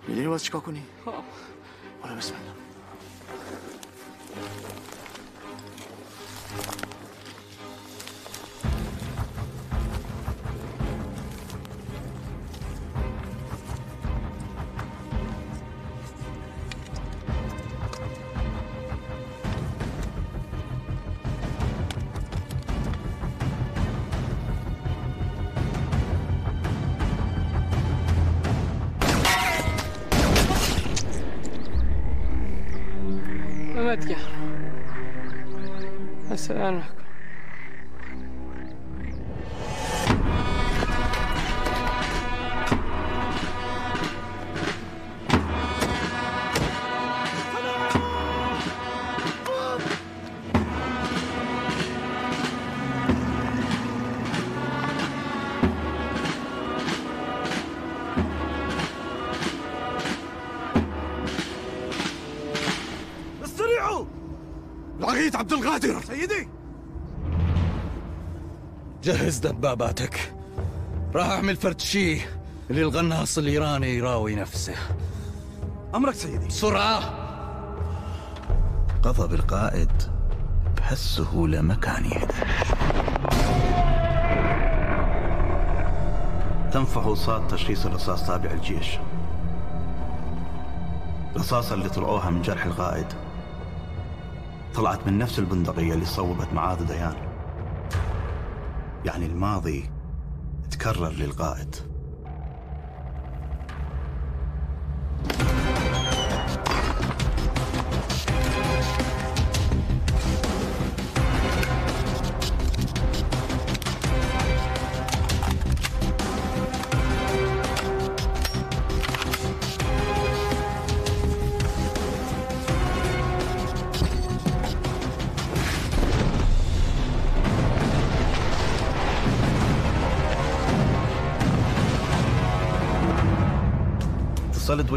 入は近くに。お願いします。And دباباتك راح اعمل فرد شي للغناص الإيراني يراوي نفسه. أمرك سيدي. بسرعة. غضب القائد بهالسهولة ما كان يهدى تم فحوصات تشخيص الرصاص تابع الجيش. الرصاصة اللي طلعوها من جرح القائد. طلعت من نفس البندقية اللي صوبت معاذ ديان. يعني الماضي تكرر للقائد.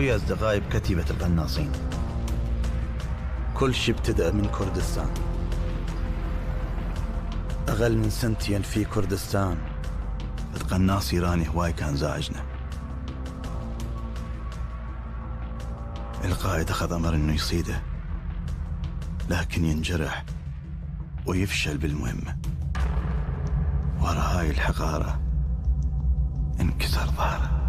ويا أصدقائي بكتيبة القناصين كل شي ابتدأ من كردستان. أقل من سنتين في كردستان. القناص إيراني هواي كان زاعجنا. القائد أخذ أمر إنه يصيده. لكن ينجرح ويفشل بالمهمة. ورا هاي الحقارة انكسر ظهره.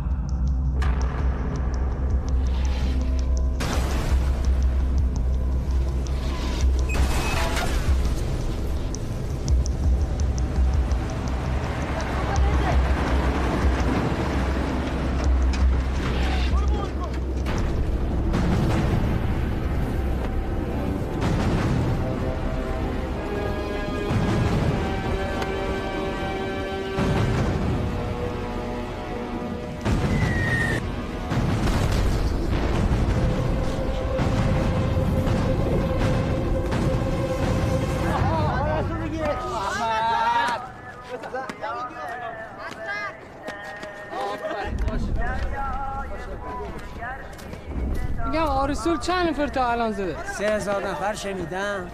چند نفر تا الان زده؟ سه هزار نفر شنیدم.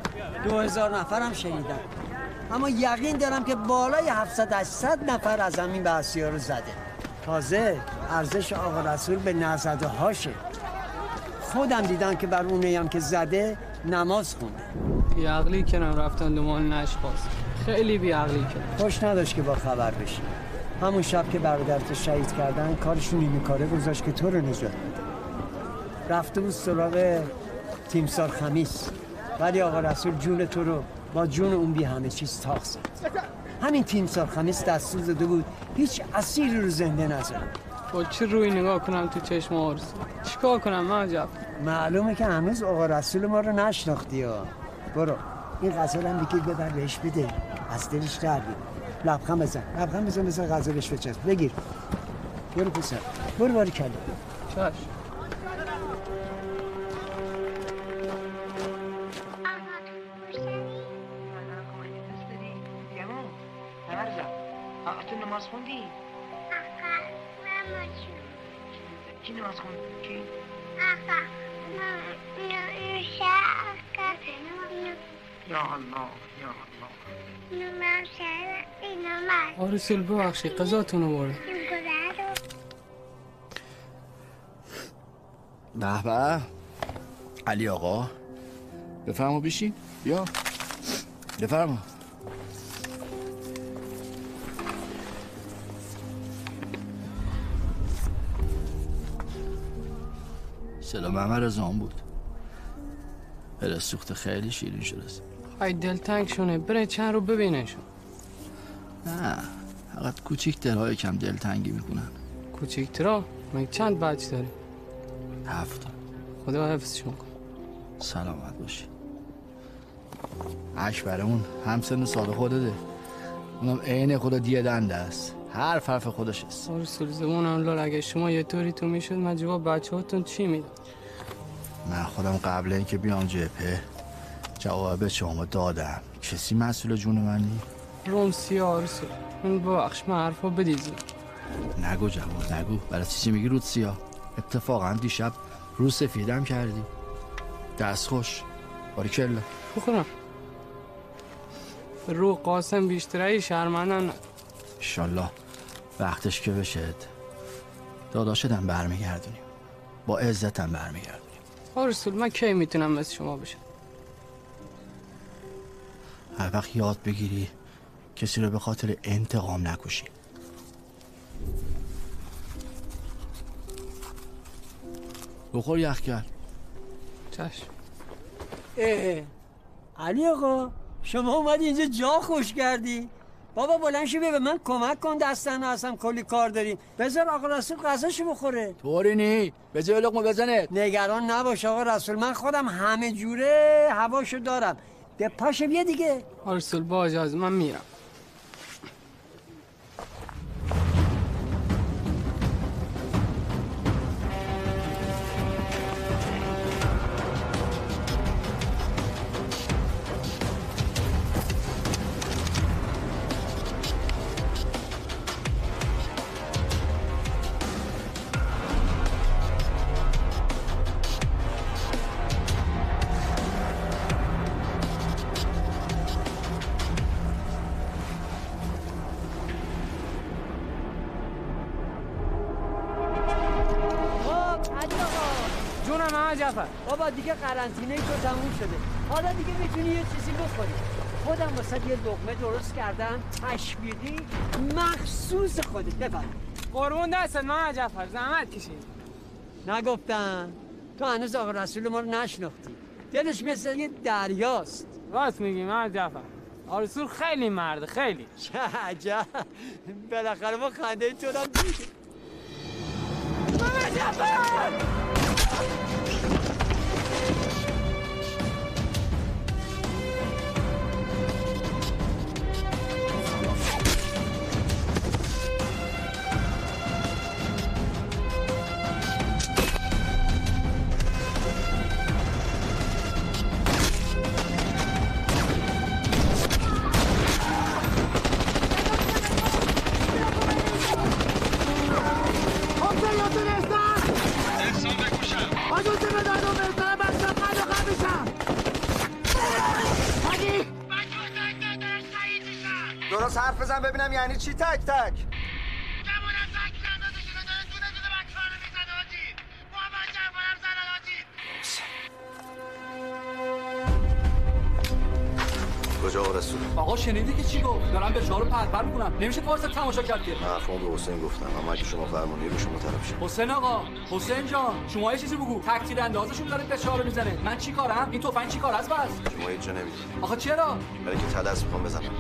دو هزار نفر هم شنیدم. اما یقین دارم که بالای 700 800 نفر از همین بحثی رو زده. تازه ارزش آقا رسول به نزده هاشه. خودم دیدم که بر اونه هم که زده نماز خونده. بیعقلی کنم رفتن دنبال نشخواست خیلی بیعقلی کنم. خوش نداشت که با خبر بشی. همون شب که برادرت شهید کردن کارشون نیمه کاره گذاشت که تو رو نجات بده. رفته بود سراغ تیمسار خمیس. ولی آقا رسول جون تو رو با جون اون بی همه چیز تاق زد. همین تیمسار خمیس دستور داده بود هیچ اسیری رو زنده نذاره با چه روی نگاه کنم تو چشم آرسول چیکار کنم من جب معلومه که هنوز آقا رسول ما رو نشناختی ها. برو. این غزل هم بگیر ببر بهش بده. از دلش در بیار لبخند بزن. لبخند بزن مثل غزلش بچسب. بگیر. برو پسر. برو باری کلی چشم. نماز خوندی؟ کی نماز خوند؟ کی؟ یا الله یا الله آرسول ببخشی قضاتون رو برده به به علی آقا بفرما بیشین بیا بفرما صدا محمد از آن بود. بله سوخت خیلی شیرین شده است. ای دلتنگ شونه بره چند رو ببینشون نه فقط کوچیکترهای کم دلتنگی می‌کنن. کوچیکترا مگه چند بچه داری هفت. خدا حفظشون کن. سلامت باشی. اکبر اون هم سن سال خودته. اونم عین خدا دیه دنده است. هر حرف خودش است. رسول زمانم لال اگه شما یه طوری تو می‌شد من جواب بچه هاتون چی میدم؟ من خودم قبل اینکه بیام جبهه جواب به شما دادم. کسی مسئول جون منی؟ روم سیاه رسول من ببخش من حرفا بدیزی نگو جواب نگو. برای چی میگی رود سیاه؟ اتفاقا دیشب رو سفیدم کردی. دست خوش. باری کلا بخورم. رو قاسم بیشتره شرمندن انشالله. وقتش که بشد داداشتم برمیگردونیم. با عزتم برمیگردونیم. رسول من کی می‌تونم مثل شما بشم؟ هر وقت یاد بگیری کسی رو به خاطر انتقام نکشی. بخور یخ کرد چشم اه. علی آقا شما اومدی اینجا جا خوش کردی. بابا بلند شو به من کمک کن دستن هستم کلی کار داریم بذار آقا رسول غذاشو بخوره. طوری نی. بذار لقمه بزنه. نگران نباش آقا رسول من خودم همه جوره هواشو دارم. به پاش بیا دیگه. رسول با اجازه من میرم. واسه یه لقمه درست کردم تشویقی مخصوص خودت. بفرم قربون دستت من جعفر زحمت کشید. نگفتم. تو هنوز آقا رسول ما رو نشناختی. دلش مثل یه دریاست. راست میگی من جعفر. آرسول خیلی مرده خیلی. چه عجب. بالاخره ما خنده تو رو جعفر! کجا آقا رسول آقا شنیدی که چی گفت؟ دارم به شما رو پرپر می‌کنم نمیشه پارس تماشا کرد که. حرفمو به حسین گفتم. اما اگه شما فرمانی رو شما طرف شد. حسین آقا حسین جان شما یه چیزی بگو. تکتیر اندازشون داره به شما رو می‌زنه. من چی کارم؟ این تفنگ چی کار است؟ بس. شما هیچ جا نمی‌دید آخه چرا؟ برای که تدست می‌خوام بزنم.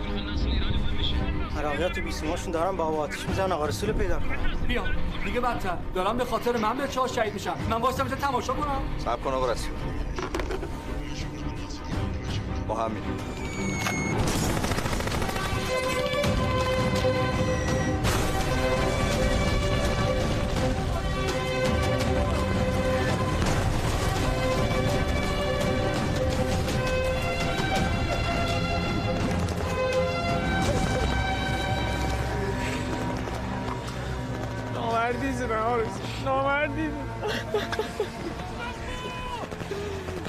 عراقیات بیسیماشون دارن با آتیش می‌زنن. آقا رسول پیدا کنن. بیا. دیگه بدتر. دارم به خاطر من به چاه شهید میشم. من واسه میشه تماشا کنم. صبر کن آقا رسول. با هم میریم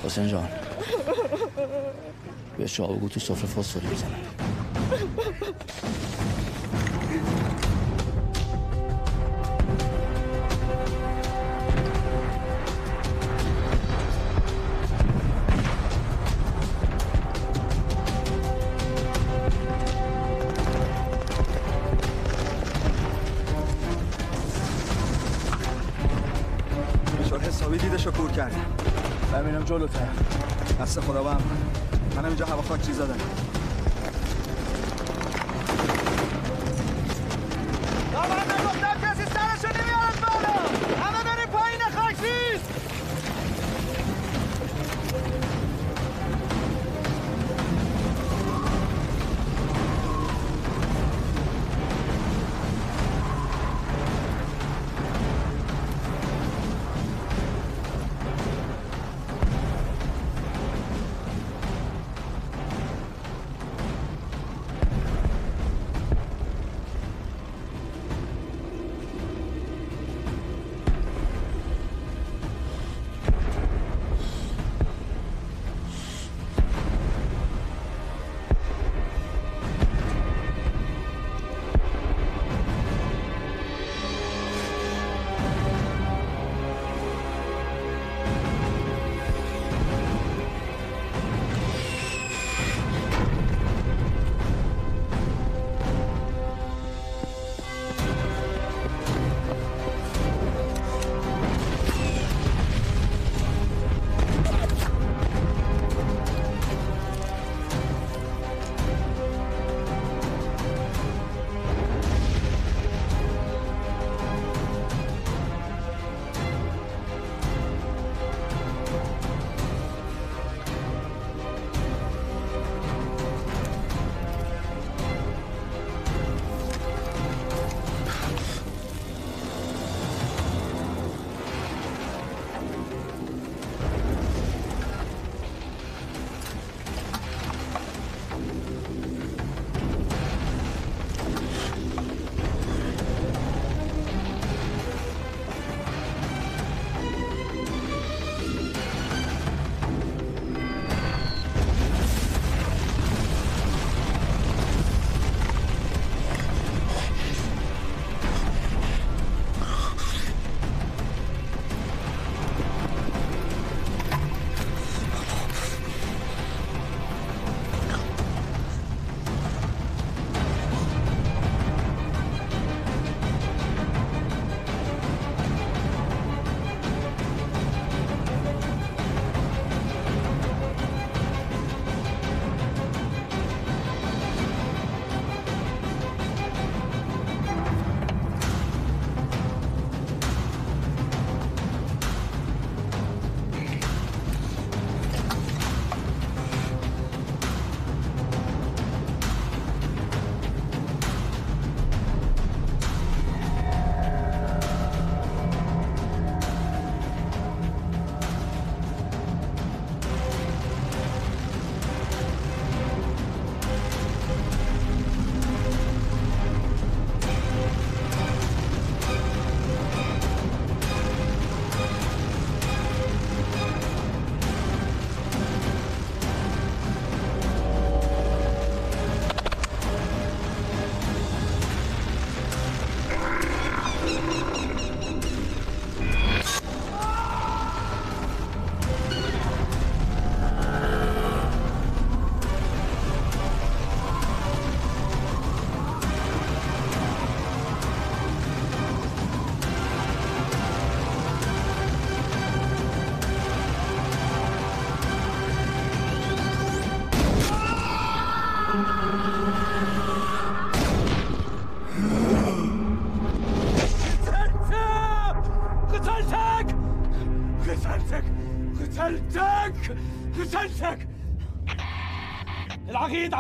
حسین جان به تو سفره فسفوری بزنم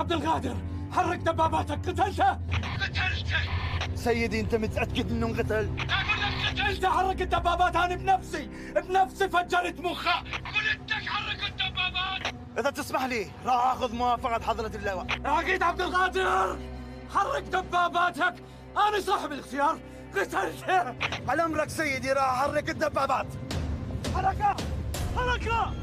عبد القادر حرك دباباتك قتلته! قتلته سيدي انت متأكد انه انقتل أقول لك قتلته حرك الدبابات أنا بنفسي بنفسي فجرت مخه قلت لك حرك الدبابات! اذا تسمح لي راح اخذ موافقة حضرة اللواء. عقيد عبد القادر! حرك دباباتك! أنا صاحب الاختيار! قتلته! على امرك سيدي راح احرك الدبابات! حركه حركة! حركة!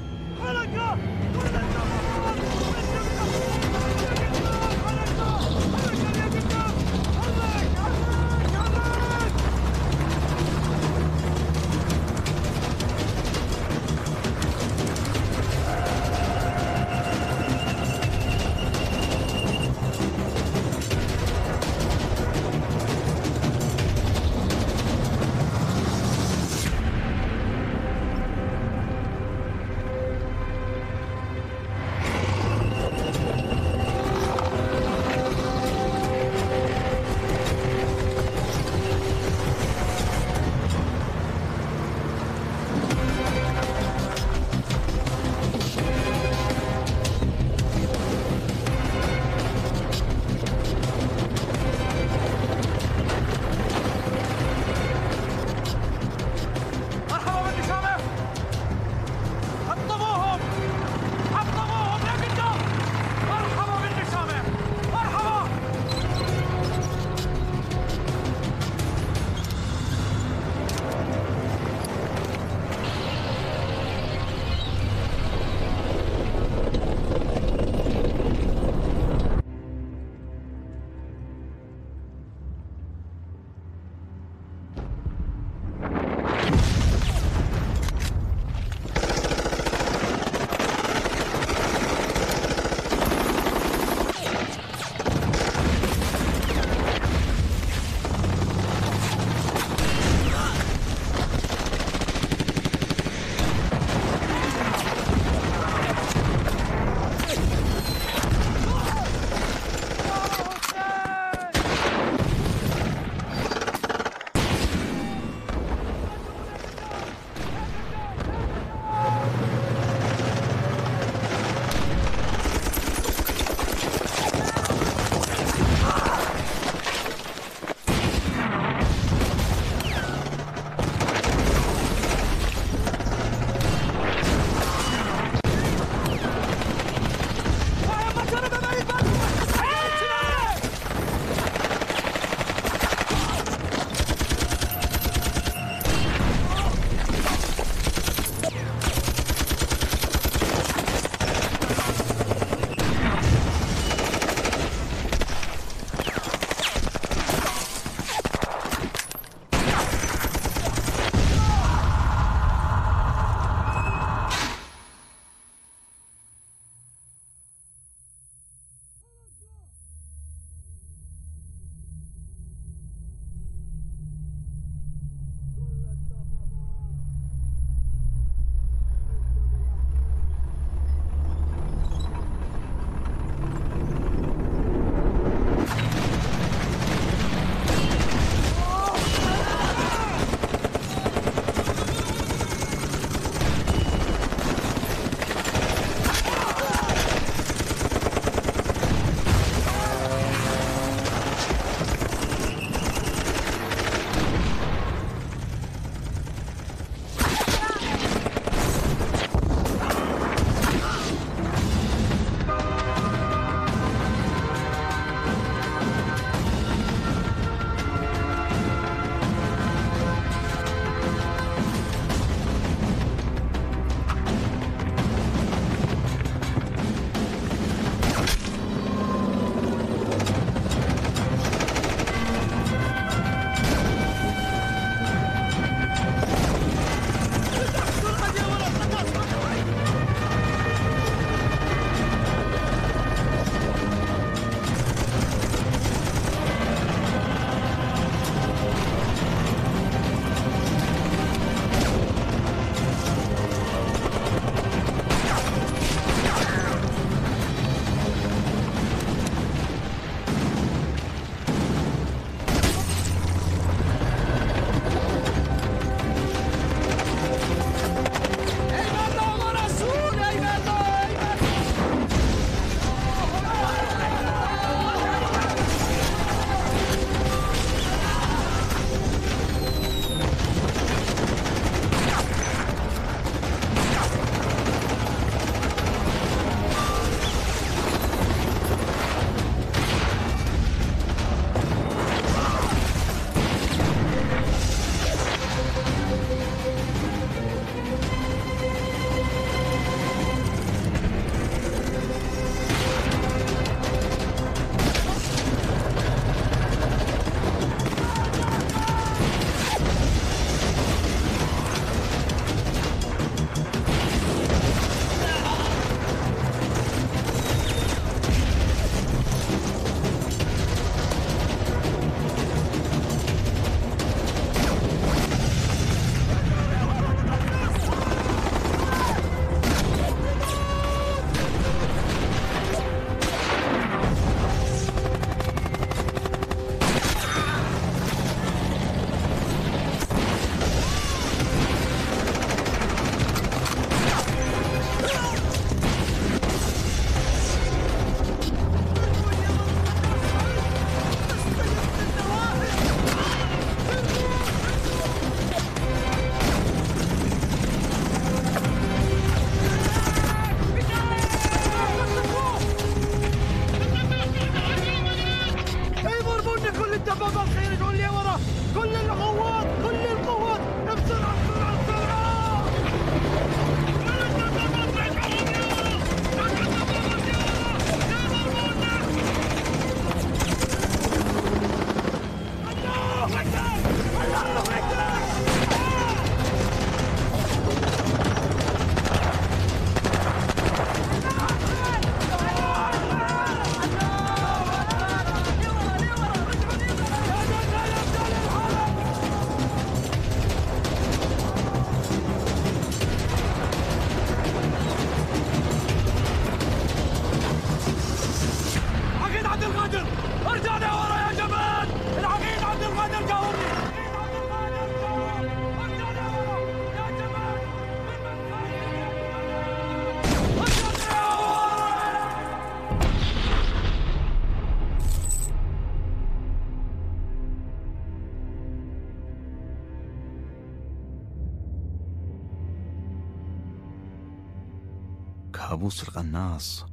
كابوس القناص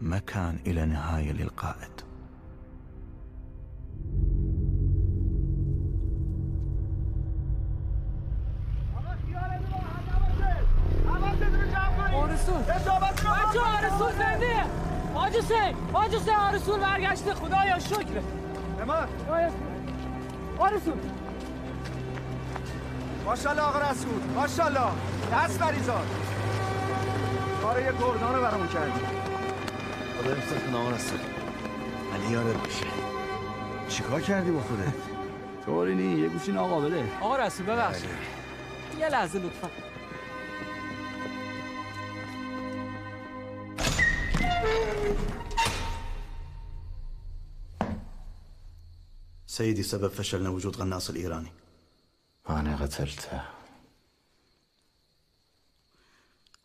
ما كان إلى نهاية للقائد. آرسون بچه آرسون زنده حاج حسین حاج آرسون برگشته آرسون ماشاءالله آقا رسول دست بریزاد کار یه گردان رو برامون کردی. خدا کنه آقا رسول علی یادت باشه. چیکار کردی با خودت؟ طوری نی یه گوشین آقا بده آقا رسول ببخشید. یه لحظه لطفا. سيدي سبب فشلنا وجود غناص الإيراني أنا قتلته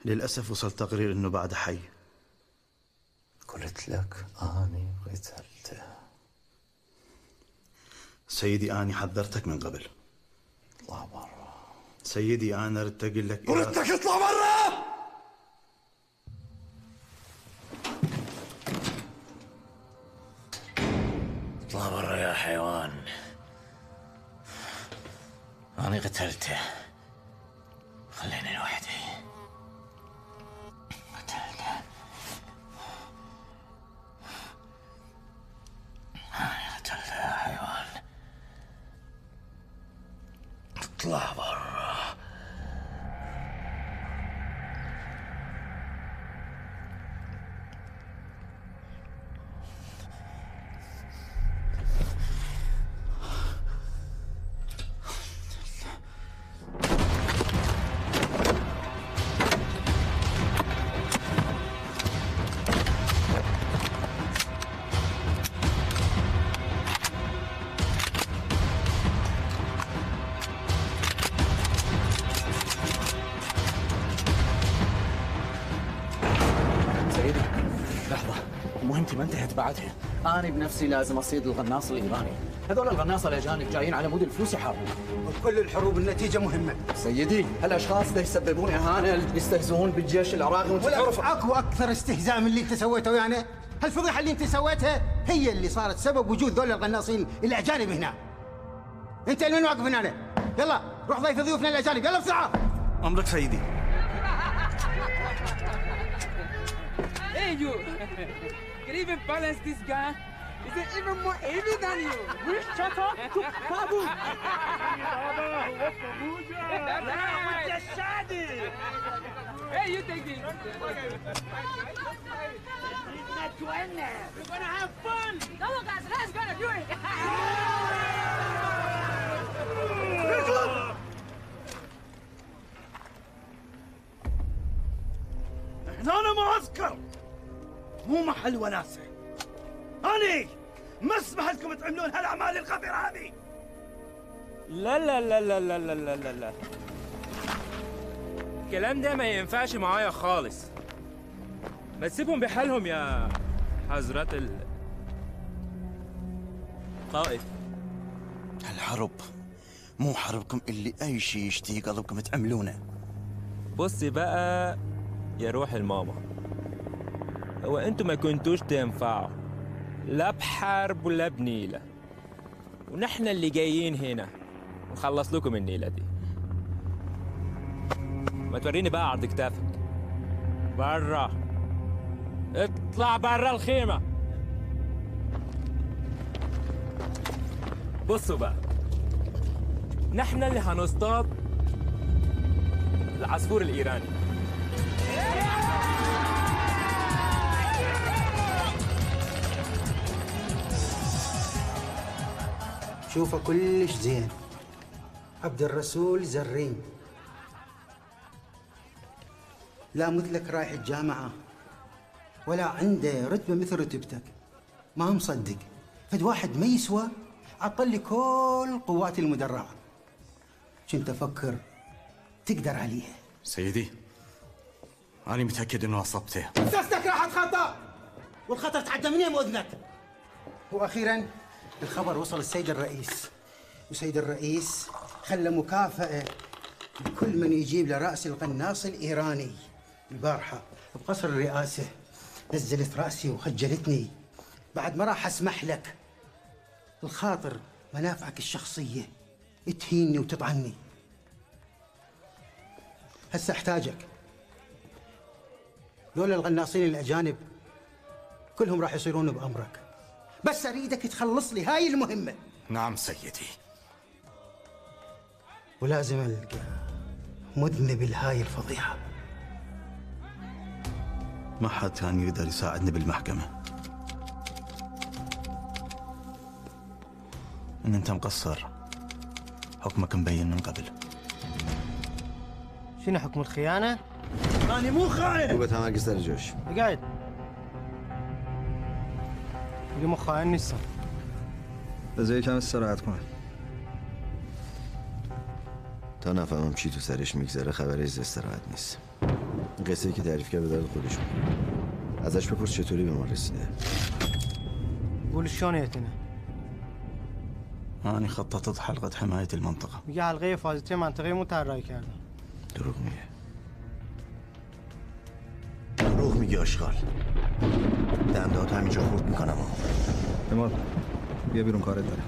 للأسف وصل تقرير أنه بعد حي. قلت لك أنا قتلته سيدي أنا حذرتك من قبل. اطلع برا. سيدي أنا ردت أقول لك قلت لك اطلع برا! اطلع برا يا حيوان. أنا قتلته. خليني لوحدي. Outlaw. سيدي لحظة. مهمتي ما انتهت بعدها؟ أنا بنفسي لازم أصيد الغناص الإيراني. هذول الغناصة الأجانب جايين على مود الفلوس يحاربون وكل الحروب النتيجة مهمة. سيدي هالأشخاص اللي يسببون إهانة يستهزئون بالجيش العراقي وانت تعرف اكو أكثر استهزاء من اللي انت سويته ويانا هالفضيحه اللي انت سويتها هي اللي صارت سبب وجود ذول القناصين الأجانب هنا؟ انت من واقف هنا يلا روح ضيف ضيوفنا الأجانب. يلا بسرعة. أمرك سيدي. Hey, you! Can even balance this guy? Is it even more heavy than you? Which chata to Pabu? Hey, you take this! We're gonna have fun! Come on, guys, let's gonna do it! Anonymous, go! مو محل وناسة. أنا ما اسمح لكم تعملون هالأعمال القذرة هذه. لا لا لا لا لا لا لا لا لا. الكلام ده ما ينفعش معايا خالص. ما تسيبهم بحالهم يا حضرات ال قائد الحرب مو حربكم اللي أي شيء يشتهي قلبكم تعملونه. بص بقى يا روح الماما. هو أنتوا ما كنتوش تنفعوا. لا بحرب ولا بنيلة. ونحن اللي جايين هنا. نخلص لكم النيلة دي. ما توريني بقى عرض كتافك. برا. اطلع برا الخيمة. بصوا بقى. نحن اللي هنصطاد العصفور الإيراني. شوفه كلش زين. عبد الرسول زرين. لا مثلك رايح الجامعة ولا عنده رتبة مثل رتبتك. ما مصدق. فد واحد ما يسوى عطل لي كل قواتي المدرعة. كنت أفكر تقدر عليها. سيدي أنا متأكد إنه أصبته. مساستك راحت خطأ! والخطر تعدى من يم أذنك وأخيرا الخبر وصل السيد الرئيس. وسيد الرئيس خلى مكافأة لكل من يجيب لرأس القناص الإيراني البارحة. بقصر الرئاسة نزلت رأسي وخجلتني. بعد ما راح أسمح لك الخاطر منافعك الشخصية تهيني وتطعني. هسه أحتاجك. لولا الغناصين الأجانب كلهم راح يصيرون بأمرك. بس أريدك تخلص لي هاي المهمة. نعم سيدي. ولازم ألقى مذنب لهاي الفضيحة ما حد كان يقدر يساعدني بالمحكمة. إن أنت مقصر حكمك مبين من قبل. شنو حكم الخيانة؟ أنا مو خاين! خوبه تمرکز سر جاش قاعد دیگه ما خائن نیستم. بذار یکم استراحت کنه تا نفهمم چی تو سرش میگذره خبری از استراحت نیست. قصه که تعریف کرد به درد خودش بود. ازش بپرس چطوری به ما رسیده. شلون يتنا أنا خططت حلقة حماية المنطقة میگه حلقه حفاظتی منطقه مو طراحی کردم دروغ میگه. دروغ میگه آشغال. دندات همینجا خورد می‌کنم. اماد بیا بیرون کارت داره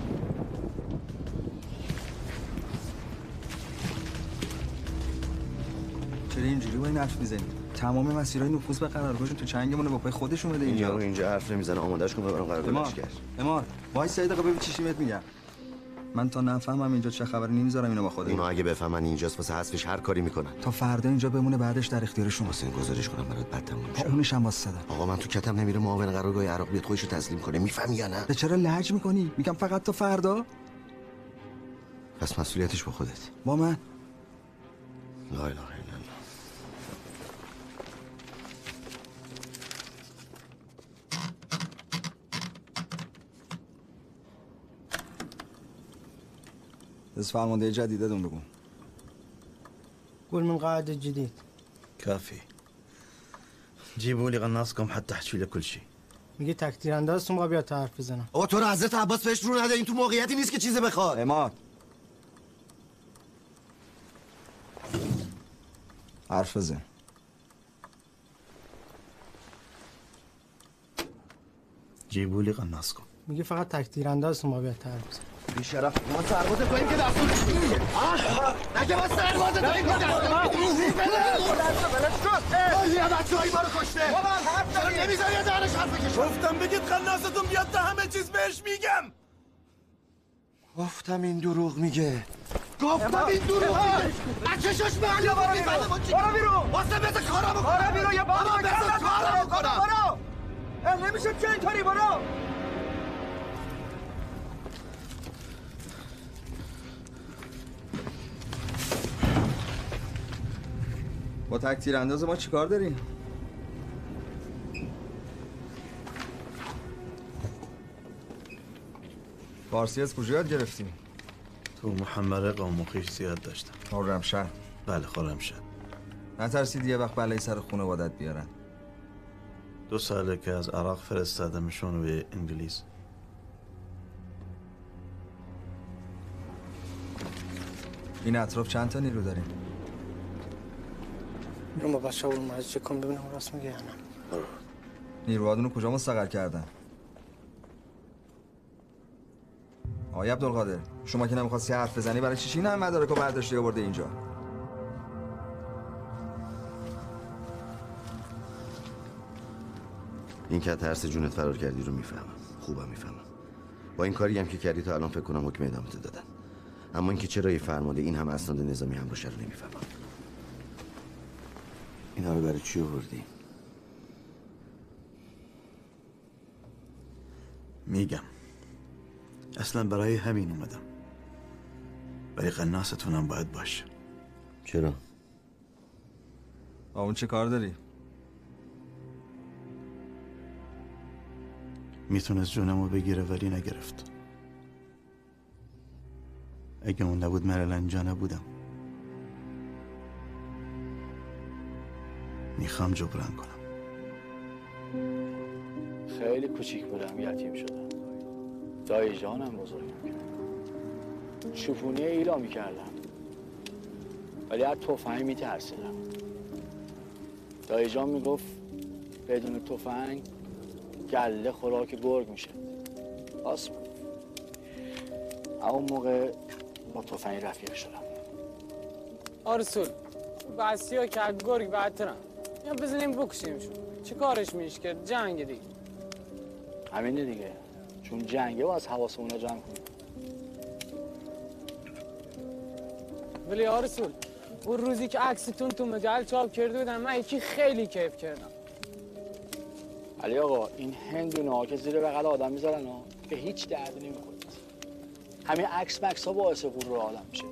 چرا اینجوری با این حرف می‌زنی؟ تمام مسیرهای نفوذ به قرارگاهشون تو چنگمونه با پای خودش اومده این اینجا اینجا حرف نمی‌زنه آمادش کن ببرم قرار اماد کرد. اماد وای سه دقیقه ببین چی میگم. من تا نفهمم اینجا چه خبره نمی‌ذارم اینو با خودت. اونا اگه بفهمن اینجاست واسه حذفش هر کاری می‌کنن. تا فردا اینجا بمونه بعدش در اختیارشون واسه این گزارش کنم برات بد تموم با اونش هم واسه آقا من تو کتم نمیره معاون قرارگاه عراق بیاد خودشو تسلیم کنه. می‌فهمی یا نه؟ به چرا لج می‌کنی؟ میگم فقط تا فردا. پس مسئولیتش با خودت. با من. لا از فرمانده جدیدتون بگو. قول من قاعد الجديد كافي جيبوا لي غناصكم حتى احكي له كل شيء میگه تکتیر اندازتون با بیاد حرف بزنم. آقا تو رو حضرت عباس بهش رو نده این تو موقعیتی نیست که چیزی بخواد. اماد. حرف بزن. جيبوا لي غناصكم میگه فقط تکتیر اندازتون با بیاد حرف بزنم. بی شرف ما سرباز توییم که دستورش میگه نگه ما سرباز توییم که دستورش یه بچه هایی ما رو کشته. چرا نمی‌ذاری یه دهنش حرف بکشه؟ گفتم بگید خلاصتون بیاد تا همه چیز بهش میگم. گفتم این دروغ میگه. گفتم این دروغ میگه. از چشش معلوم برو می‌زنه. ما چی برو بیرون. واسه بذار کارا بکنم. برو بیرون، یه کارا کارا بکنم. بکنم. برو. نمیشه که اینطوری برو. با تکتیر انداز ما چیکار داریم؟ فارسی از کجا یاد گرفتی؟ تو محمد خویش زیاد داشتم. خرمشهر بله خرمشهر نترسید یه وقت بلای سر خانوادت بیارن؟ دو ساله که از عراق فرستادمشون به انگلیس. این اطراف چند تا نیرو داریم؟ میرم با بچه اول مجید چک کن ببینم راست میگه یا نه. نیروهاتون رو کجا مستقر کردن؟ آقای عبدالقادر شما که نمی‌خواستی حرف بزنی برای چی این هم مدارک رو برداشتی آورده اینجا؟ این که ترس جونت فرار کردی رو می‌فهمم. خوبم می‌فهمم. با این کاری هم که کردی تا الان فکر کنم حکم ادامت دادن. اما اینکه چرا یه فرمانده این هم اسناد نظامی هم رو نمی‌فهمم. اینا رو برای چی آوردی؟ میگم. اصلا برای همین اومدم. ولی قناستونم باید باشه. چرا؟ با اون چه کار داری؟ می‌تونست جونمو بگیره ولی نگرفت. اگه اون نبود الان اینجا نبودم. می‌خوام جبران کنم. خیلی کوچیک بودم یتیم شدم. دایی جانم بزرگم کرد. شوفونی ایلا می‌کردم. ولی از تفنگ میترسیدم. دایی جان می‌گفت بدون تفنگ گله خوراک گرگ میشه. راست بود. اون موقع با تفنگ رفیق شدم. آرسول بسی ها که گرگ بدترم یا بزنیم بکشیمشون چه کارش میش کرد جنگ دیگه. همینه دیگه. چون جنگه و از حواس اونا جمع کنیم. ولی آرسول اون روزی که عکستون تو مجل چاپ کرده بودن من یکی خیلی کیف کردم. علی آقا این هندونه ها که زیر بغل آدم می‌ذارن ها که هیچ دردی نمی‌کنید همین عکس مکس ها باعث غرور آدم میشه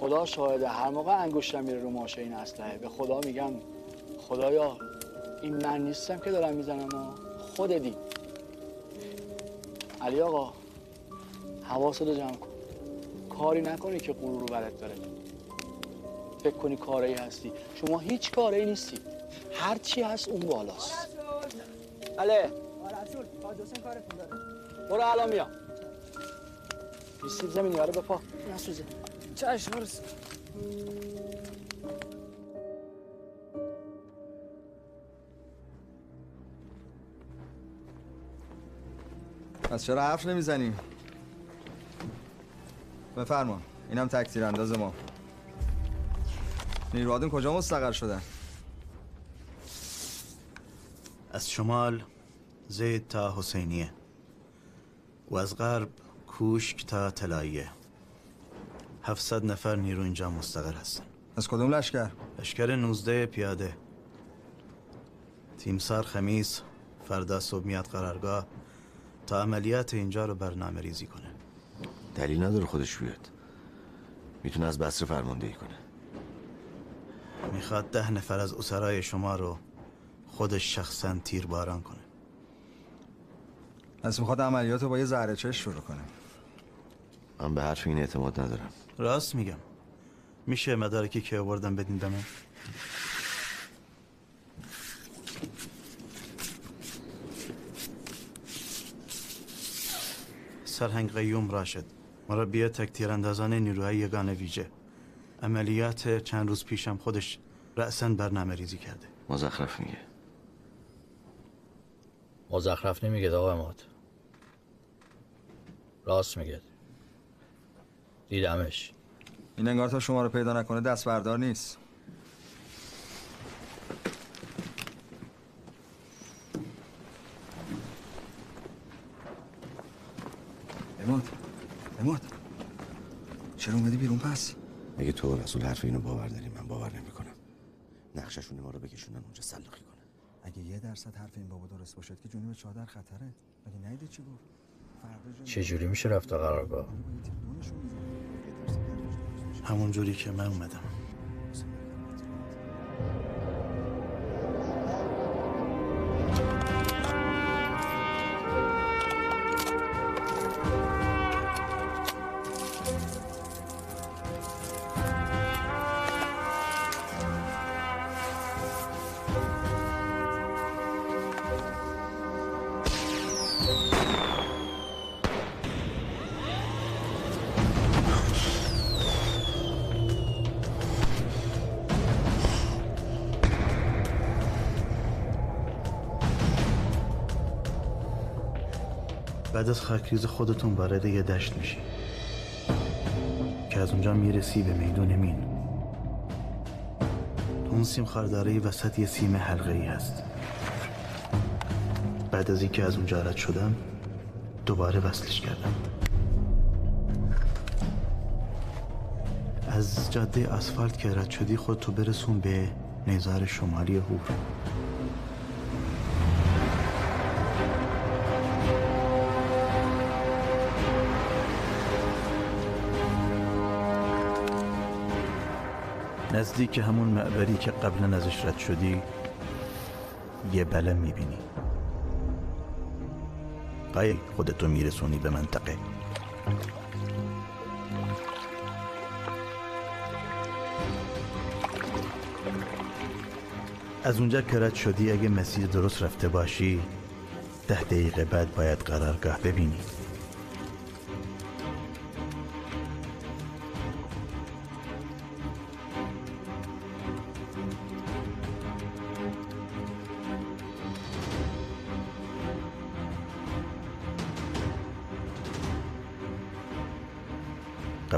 خدا شاهده هر موقع انگشتم میره رو ماشه این اسلحه به خدا میگم خدایا این من نیستم که دارم می‌زنم ها. خودتی. علی آقا حواست رو جمع کن. کاری نکنی که غرور رو برات داره. فکر کنی کاری هستی. شما هیچ کاری نیستی. هر چی هست اون بالاست. داره برو الان میام این سیب زمینی رو بپا. نسوزه چشم آرسول پس چرا حرف نمی‌زنی؟ بفرما اینم تکتیر انداز ما نیروهاتون کجا مستقر شدن؟ از شمال زید تا حسینیه و از غرب کوشک تا تلاییه 700 نفر نیرو اینجا مستقر هستن. از کدوم لشکر؟ لشکر 19 پیاده. تیمسار خمیس فردا صبح میاد قرارگاه تا عملیات اینجا رو برنامه ریزی کنه. دلیل نداره خودش بیاد. می‌تونه از بصره فرماندهی کنه. می‌خواد ده نفر از اسرای شما رو خودش شخصا تیرباران کنه. پس می‌خواد عملیات رو با یه زهره چش شروع کنه. من به حرف این اعتماد ندارم. راست میگم. میشه مدارکی که آوردم بدین دمه سرهنگ قیوم راشد. مربی تک تیراندازان نیروهای یگان ویژه. عملیات چند روز پیشم خودش رأسا برنامه ریزی کرده. مزخرف میگه. مزخرف نمیگه آقا اماد. راست میگه. دیدمش. این انگار تا شما رو پیدا نکنه دست بردار نیست. اماد اماد. چرا اومدی بیرون پس؟ اگه تو رسول حرف اینو باور داری من باور نمی‌کنم. نقششون ما رو بکشونن اونجا سلاخی کنن. اگه یه درصد حرف این بابا درست باشد که جونی به چادر خطره. مگه نیدی چی گفت؟ چجوری میشه رفت تا قرارگاه؟ همون جوری که من اومدم. بعد از خاکریز خودتون وارد یه دشت میشی. که از اونجا می‌رسی به میدون مین. اون سیم خارداره وسط یه سیم حلقه ای هست. بعد از اینکه از اونجا رد شدم دوباره وصلش کردم. از جاده آسفالت که رد شدی خودتو برسون به نیزار شمالی هور نزدیک همون معبری که قبلا ازش رد شدی یه بله می‌بینی. قایق خودتو میرسونی به منطقه. از اونجا که رد شدی اگه مسیر درست رفته باشی ده دقیقه بعد باید قرارگاه ببینی.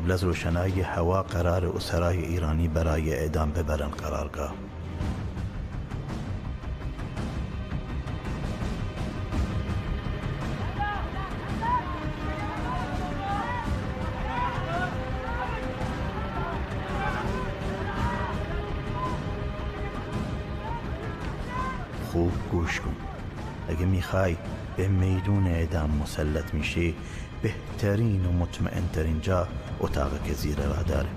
قبل از روشنایی هوا قرار اسرای ایرانی برای اعدام ببرن قرارگاه. خوب گوش کن. اگه می‌خوای به میدون اعدام مسلط میشی بهترین و مطمئنترین جا اتاق که زیر راه داره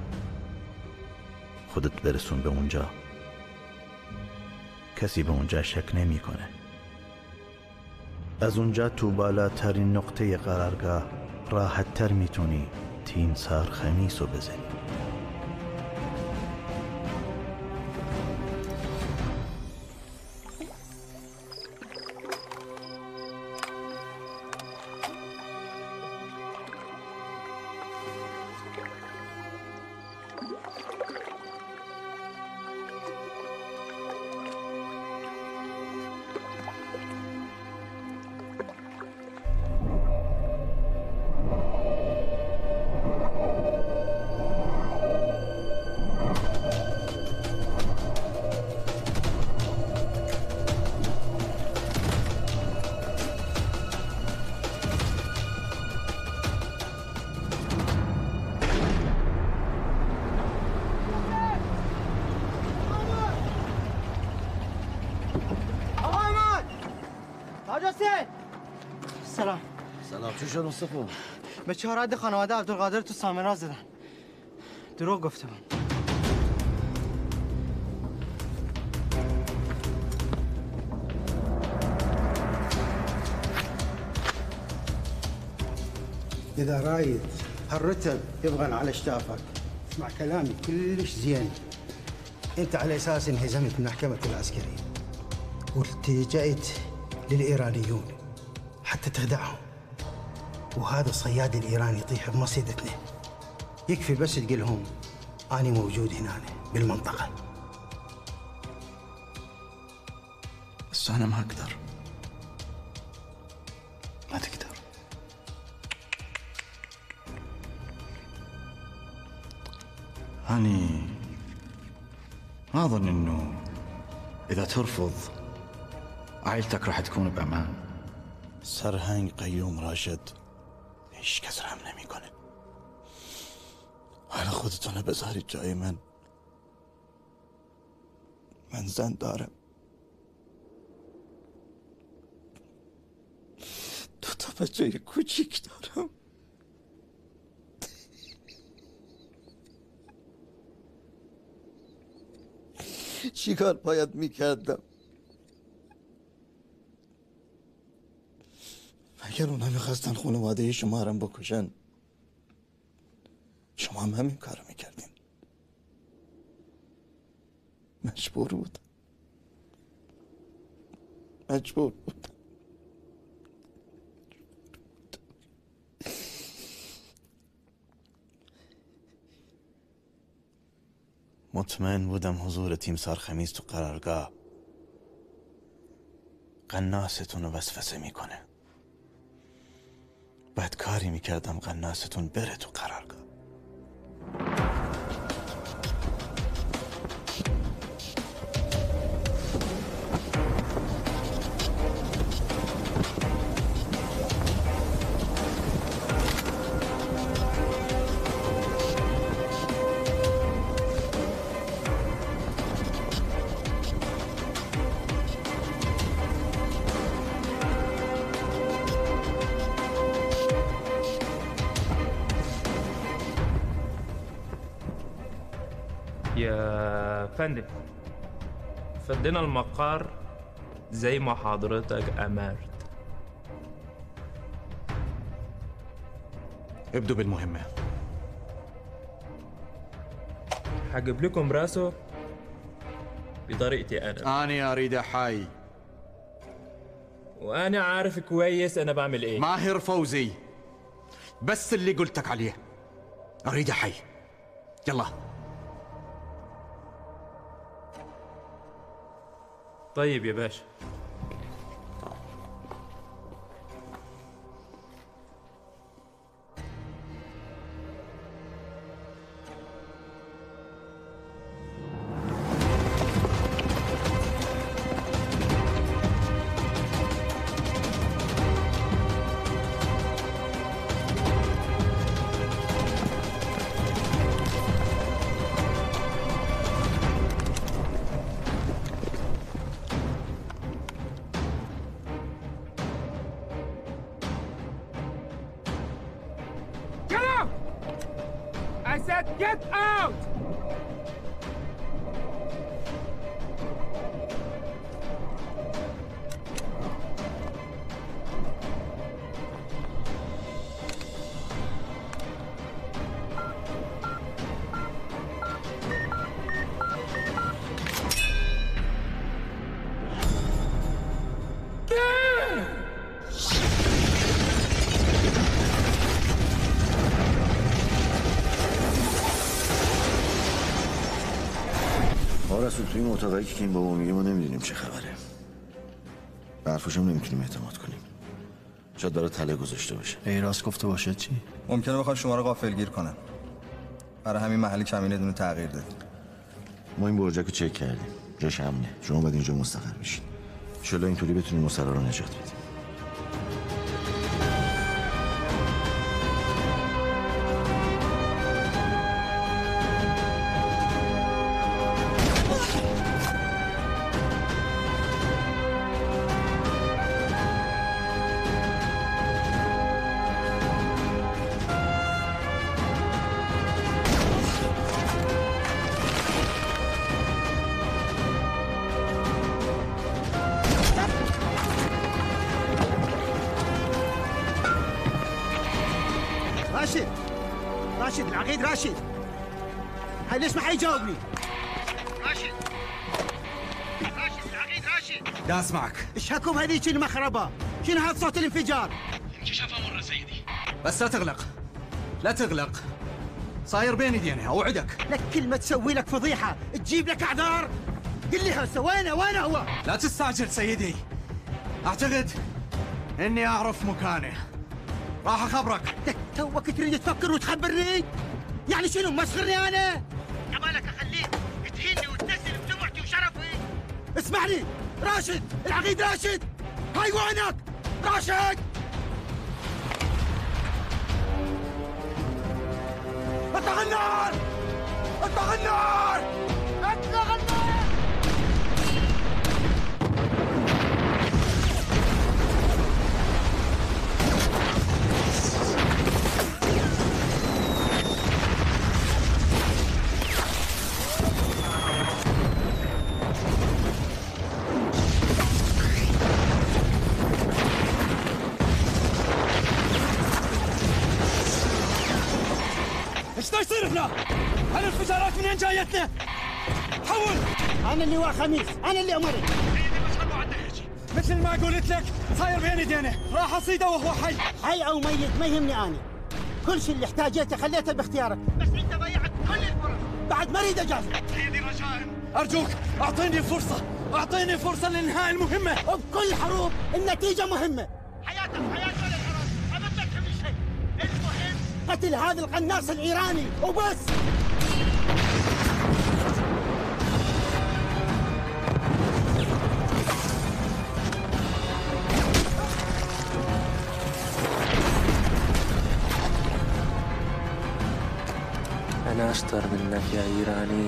خودت برسون به اونجا. کسی به اونجا شک نمی‌کنه. از اونجا تو بالاترین نقطه قرارگاه راحت تر می‌تونی تیم سار خمیس رو بزنی. مصطفی به چهار حد خانواده عبدالقادر تو سامرا زدن. دروغ گفته بود. إذا رايد هالرتب يبغى على شتافك اسمع كلامي كلش زين. أنت على أساس انهزمت من محكمة العسكرية والتجأت للإيرانيون حتى تخدعهم. وهذا الصياد الإيراني يطيح بمصيدتنا يكفي بس تقول لهم أنا موجود هنا بالمنطقة. بس أنا ما أقدر. ما تقدر. أني ما أظن إنه إذا ترفض عائلتك راح تكون بأمان. سرهنگ قیوم راشد. هیچ کس رحم نمی‌کنه. حالا خودتون بذارید جای من. من زن دارم. دو تا بچه کوچیک دارم. چیکار باید می‌کردم؟ اگر اونا می‌خواستن خانواده شما رو بکشن شما هم همین کارو می‌کردین. مجبور بود. مجبور بود. مطمئن بودم حضور تیم سار خمیز تو قرارگاه قناستون رو وسوسه می‌کنه. بعد کاری می‌کردم قناستون بره تو قرارگاه. فندم فدينا المقر زي ما حضرتك أمرت. ابدوا بالمهمة. هجيب لكم راسه بطريقتي أنا. أنا أريد حي. وأنا عارف كويس أنا بعمل إيه. ماهر فوزي. بس اللي قلتك عليه. أريد حي. يلا. طيب يا باشا. ما رسول توی این اتاقایی که این بابا میگه ما نمی‌دونیم چه خبره. به حرفش هم نمی‌تونیم اعتماد کنیم. شاید برای تله گذاشته باشه. ای راست گفته باشه چی؟ ممکنه بخواد شما رو غافلگیر کنن برای همین محل کمینه دونه تغییر دادیم ما این برجک رو چک کردیم. جاش امنه. شما باید اینجا مستقر بشین. انشالله اینطوری بتونیم مسئله رو نجات بدیم. هذيك المخربة. شنو هذا صوت الانفجار؟ انكشاف مرة سيدي؟ بس لا تغلق. لا تغلق. صاير بين يدينا أوعدك لك كلمة تسوي لك فضيحة. تجيب لك أعذار. قل لي هسه وينه وين هو؟ لا تستعجل سيدي. أعتقد إني أعرف مكانه. راح أخبرك. لك توك تريد تفكر وتخبرني؟ يعني شنو مسخرني أنا؟ عبالك أخليك. تهيني وتنزل بسمعتي وشرفي. اسمعني. راشد العقيد راشد. هاي وينك راشد! اطلق النار اطلق النار أنا اللي هو خميس. أنا اللي امرت مثل ما قلت لك صاير بين ايدينا راح أصيده وهو حي. حي أو ميت ما يهمني أنا. كل شيء اللي احتاجته خليته باختيارك. بس أنت ضيعت كل الفرص. بعد ما أريد اجازف سيدي رجاء أرجوك أعطيني فرصه أعطيني فرصة لانهاء المهمة. وبكل حروب النتيجة مهمة. حياتك حياة ولد حرام ابد لك من شيء. قاتل هذا القناص الإيراني وبس. أشطر منك يا إيراني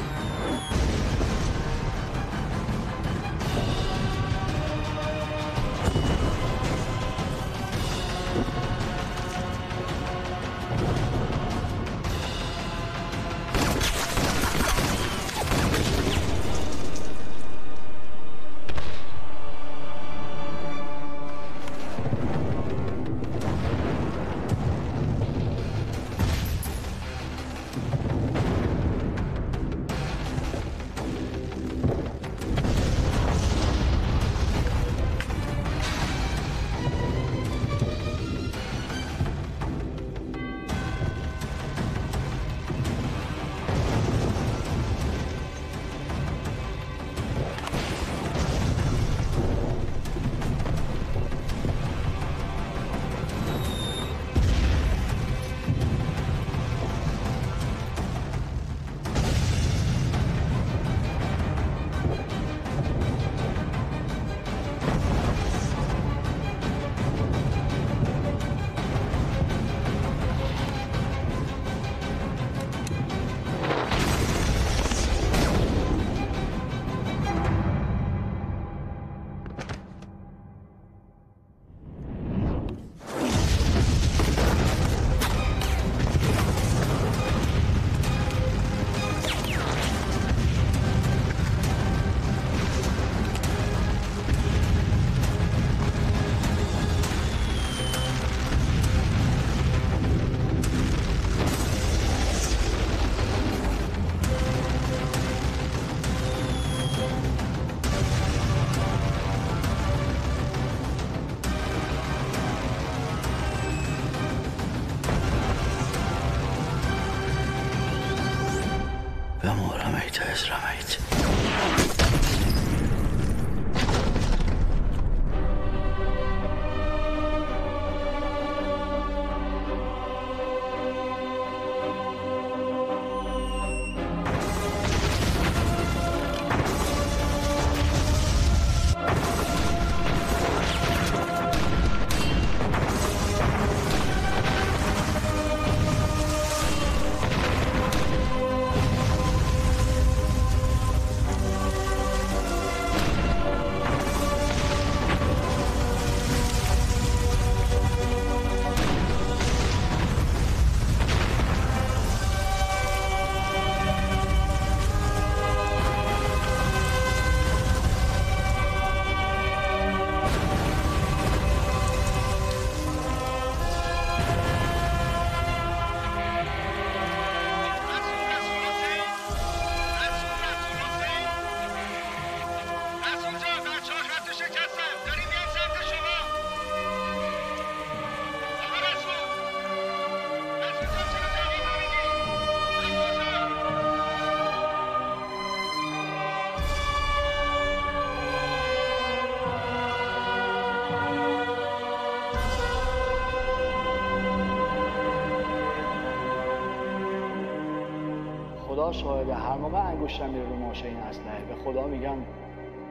شاهده هر موقع انگشتم میره رو ماشه این اسلحه به خدا میگم.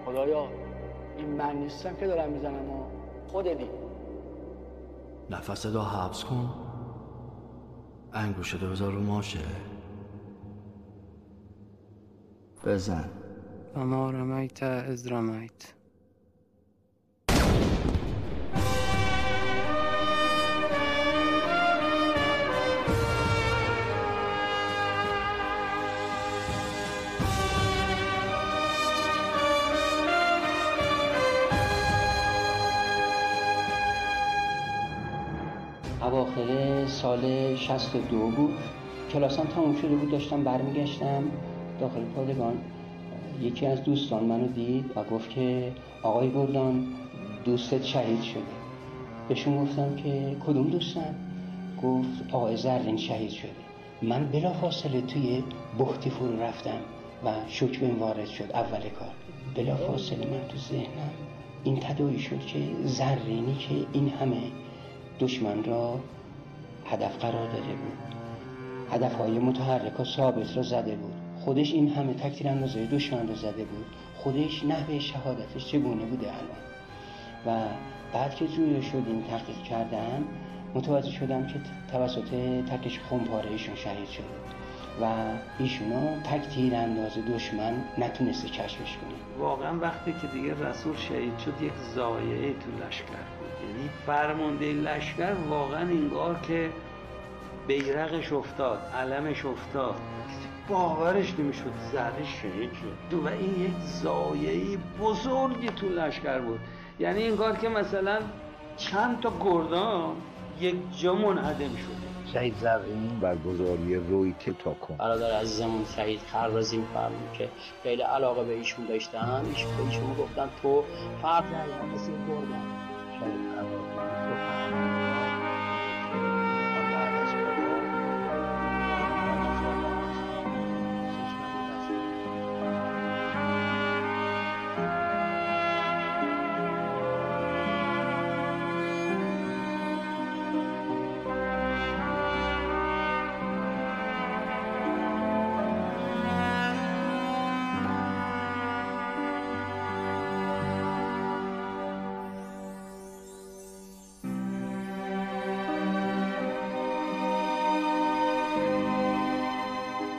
خدایا این من نیستم که دارم می‌زنم و خودتی. نفس دو حبس کن. انگوشه دو بذار رو ماشه. بزن. وما رميت إذ رميت سال 62 بود. کلاسم تموم شده بود داشتم برمیگشتم داخل پادگان. یکی از دوستان منو دید و گفت که آقای گردان دوستت شهید شده. بهشون گفتم که کدوم دوستم گفت آقای زرین شهید شده. من بلافاصله توی بختی فرو رفتم و شوک بهم وارد شد. اول کار. بلافاصله من تو ذهنم این تداعی شد که زرینی که این همه دشمن را هدف قرار داده بود. هدفهای متحرک و ثابت را زده بود. خودش این همه تکتیر اندازه دشمن رو زده بود. خودش نحوه شهادتش چگونه بوده الان؟ و بعد که جوری شدیم تحقیق کردم متوجه شدم که توسط تکش خونپاره ایشون شهید شده و ایشونو تک تیر انداز دشمن نتونسته کشفش کنه. واقعا وقتی که دیگه رسول شهید شد یک زایعه تو لشکر فرمانده لشکر واقعا انگار که بیرقش افتاد علمش افتاد. باورش نمی‌شد زده شهید شد. و این یک زایعه بزرگی تو لشکر بود. یعنی انگار که مثلا چند تا گردان یک جا منهدم شده. شهید زرین برگزاری رویت تاکن برادر عزیزمون شهید خرازی میفرمون که خیلی علاقه به ایشون داشتن. ایشون به ایشون گفتن تو فرد مثل گردان Dari kami.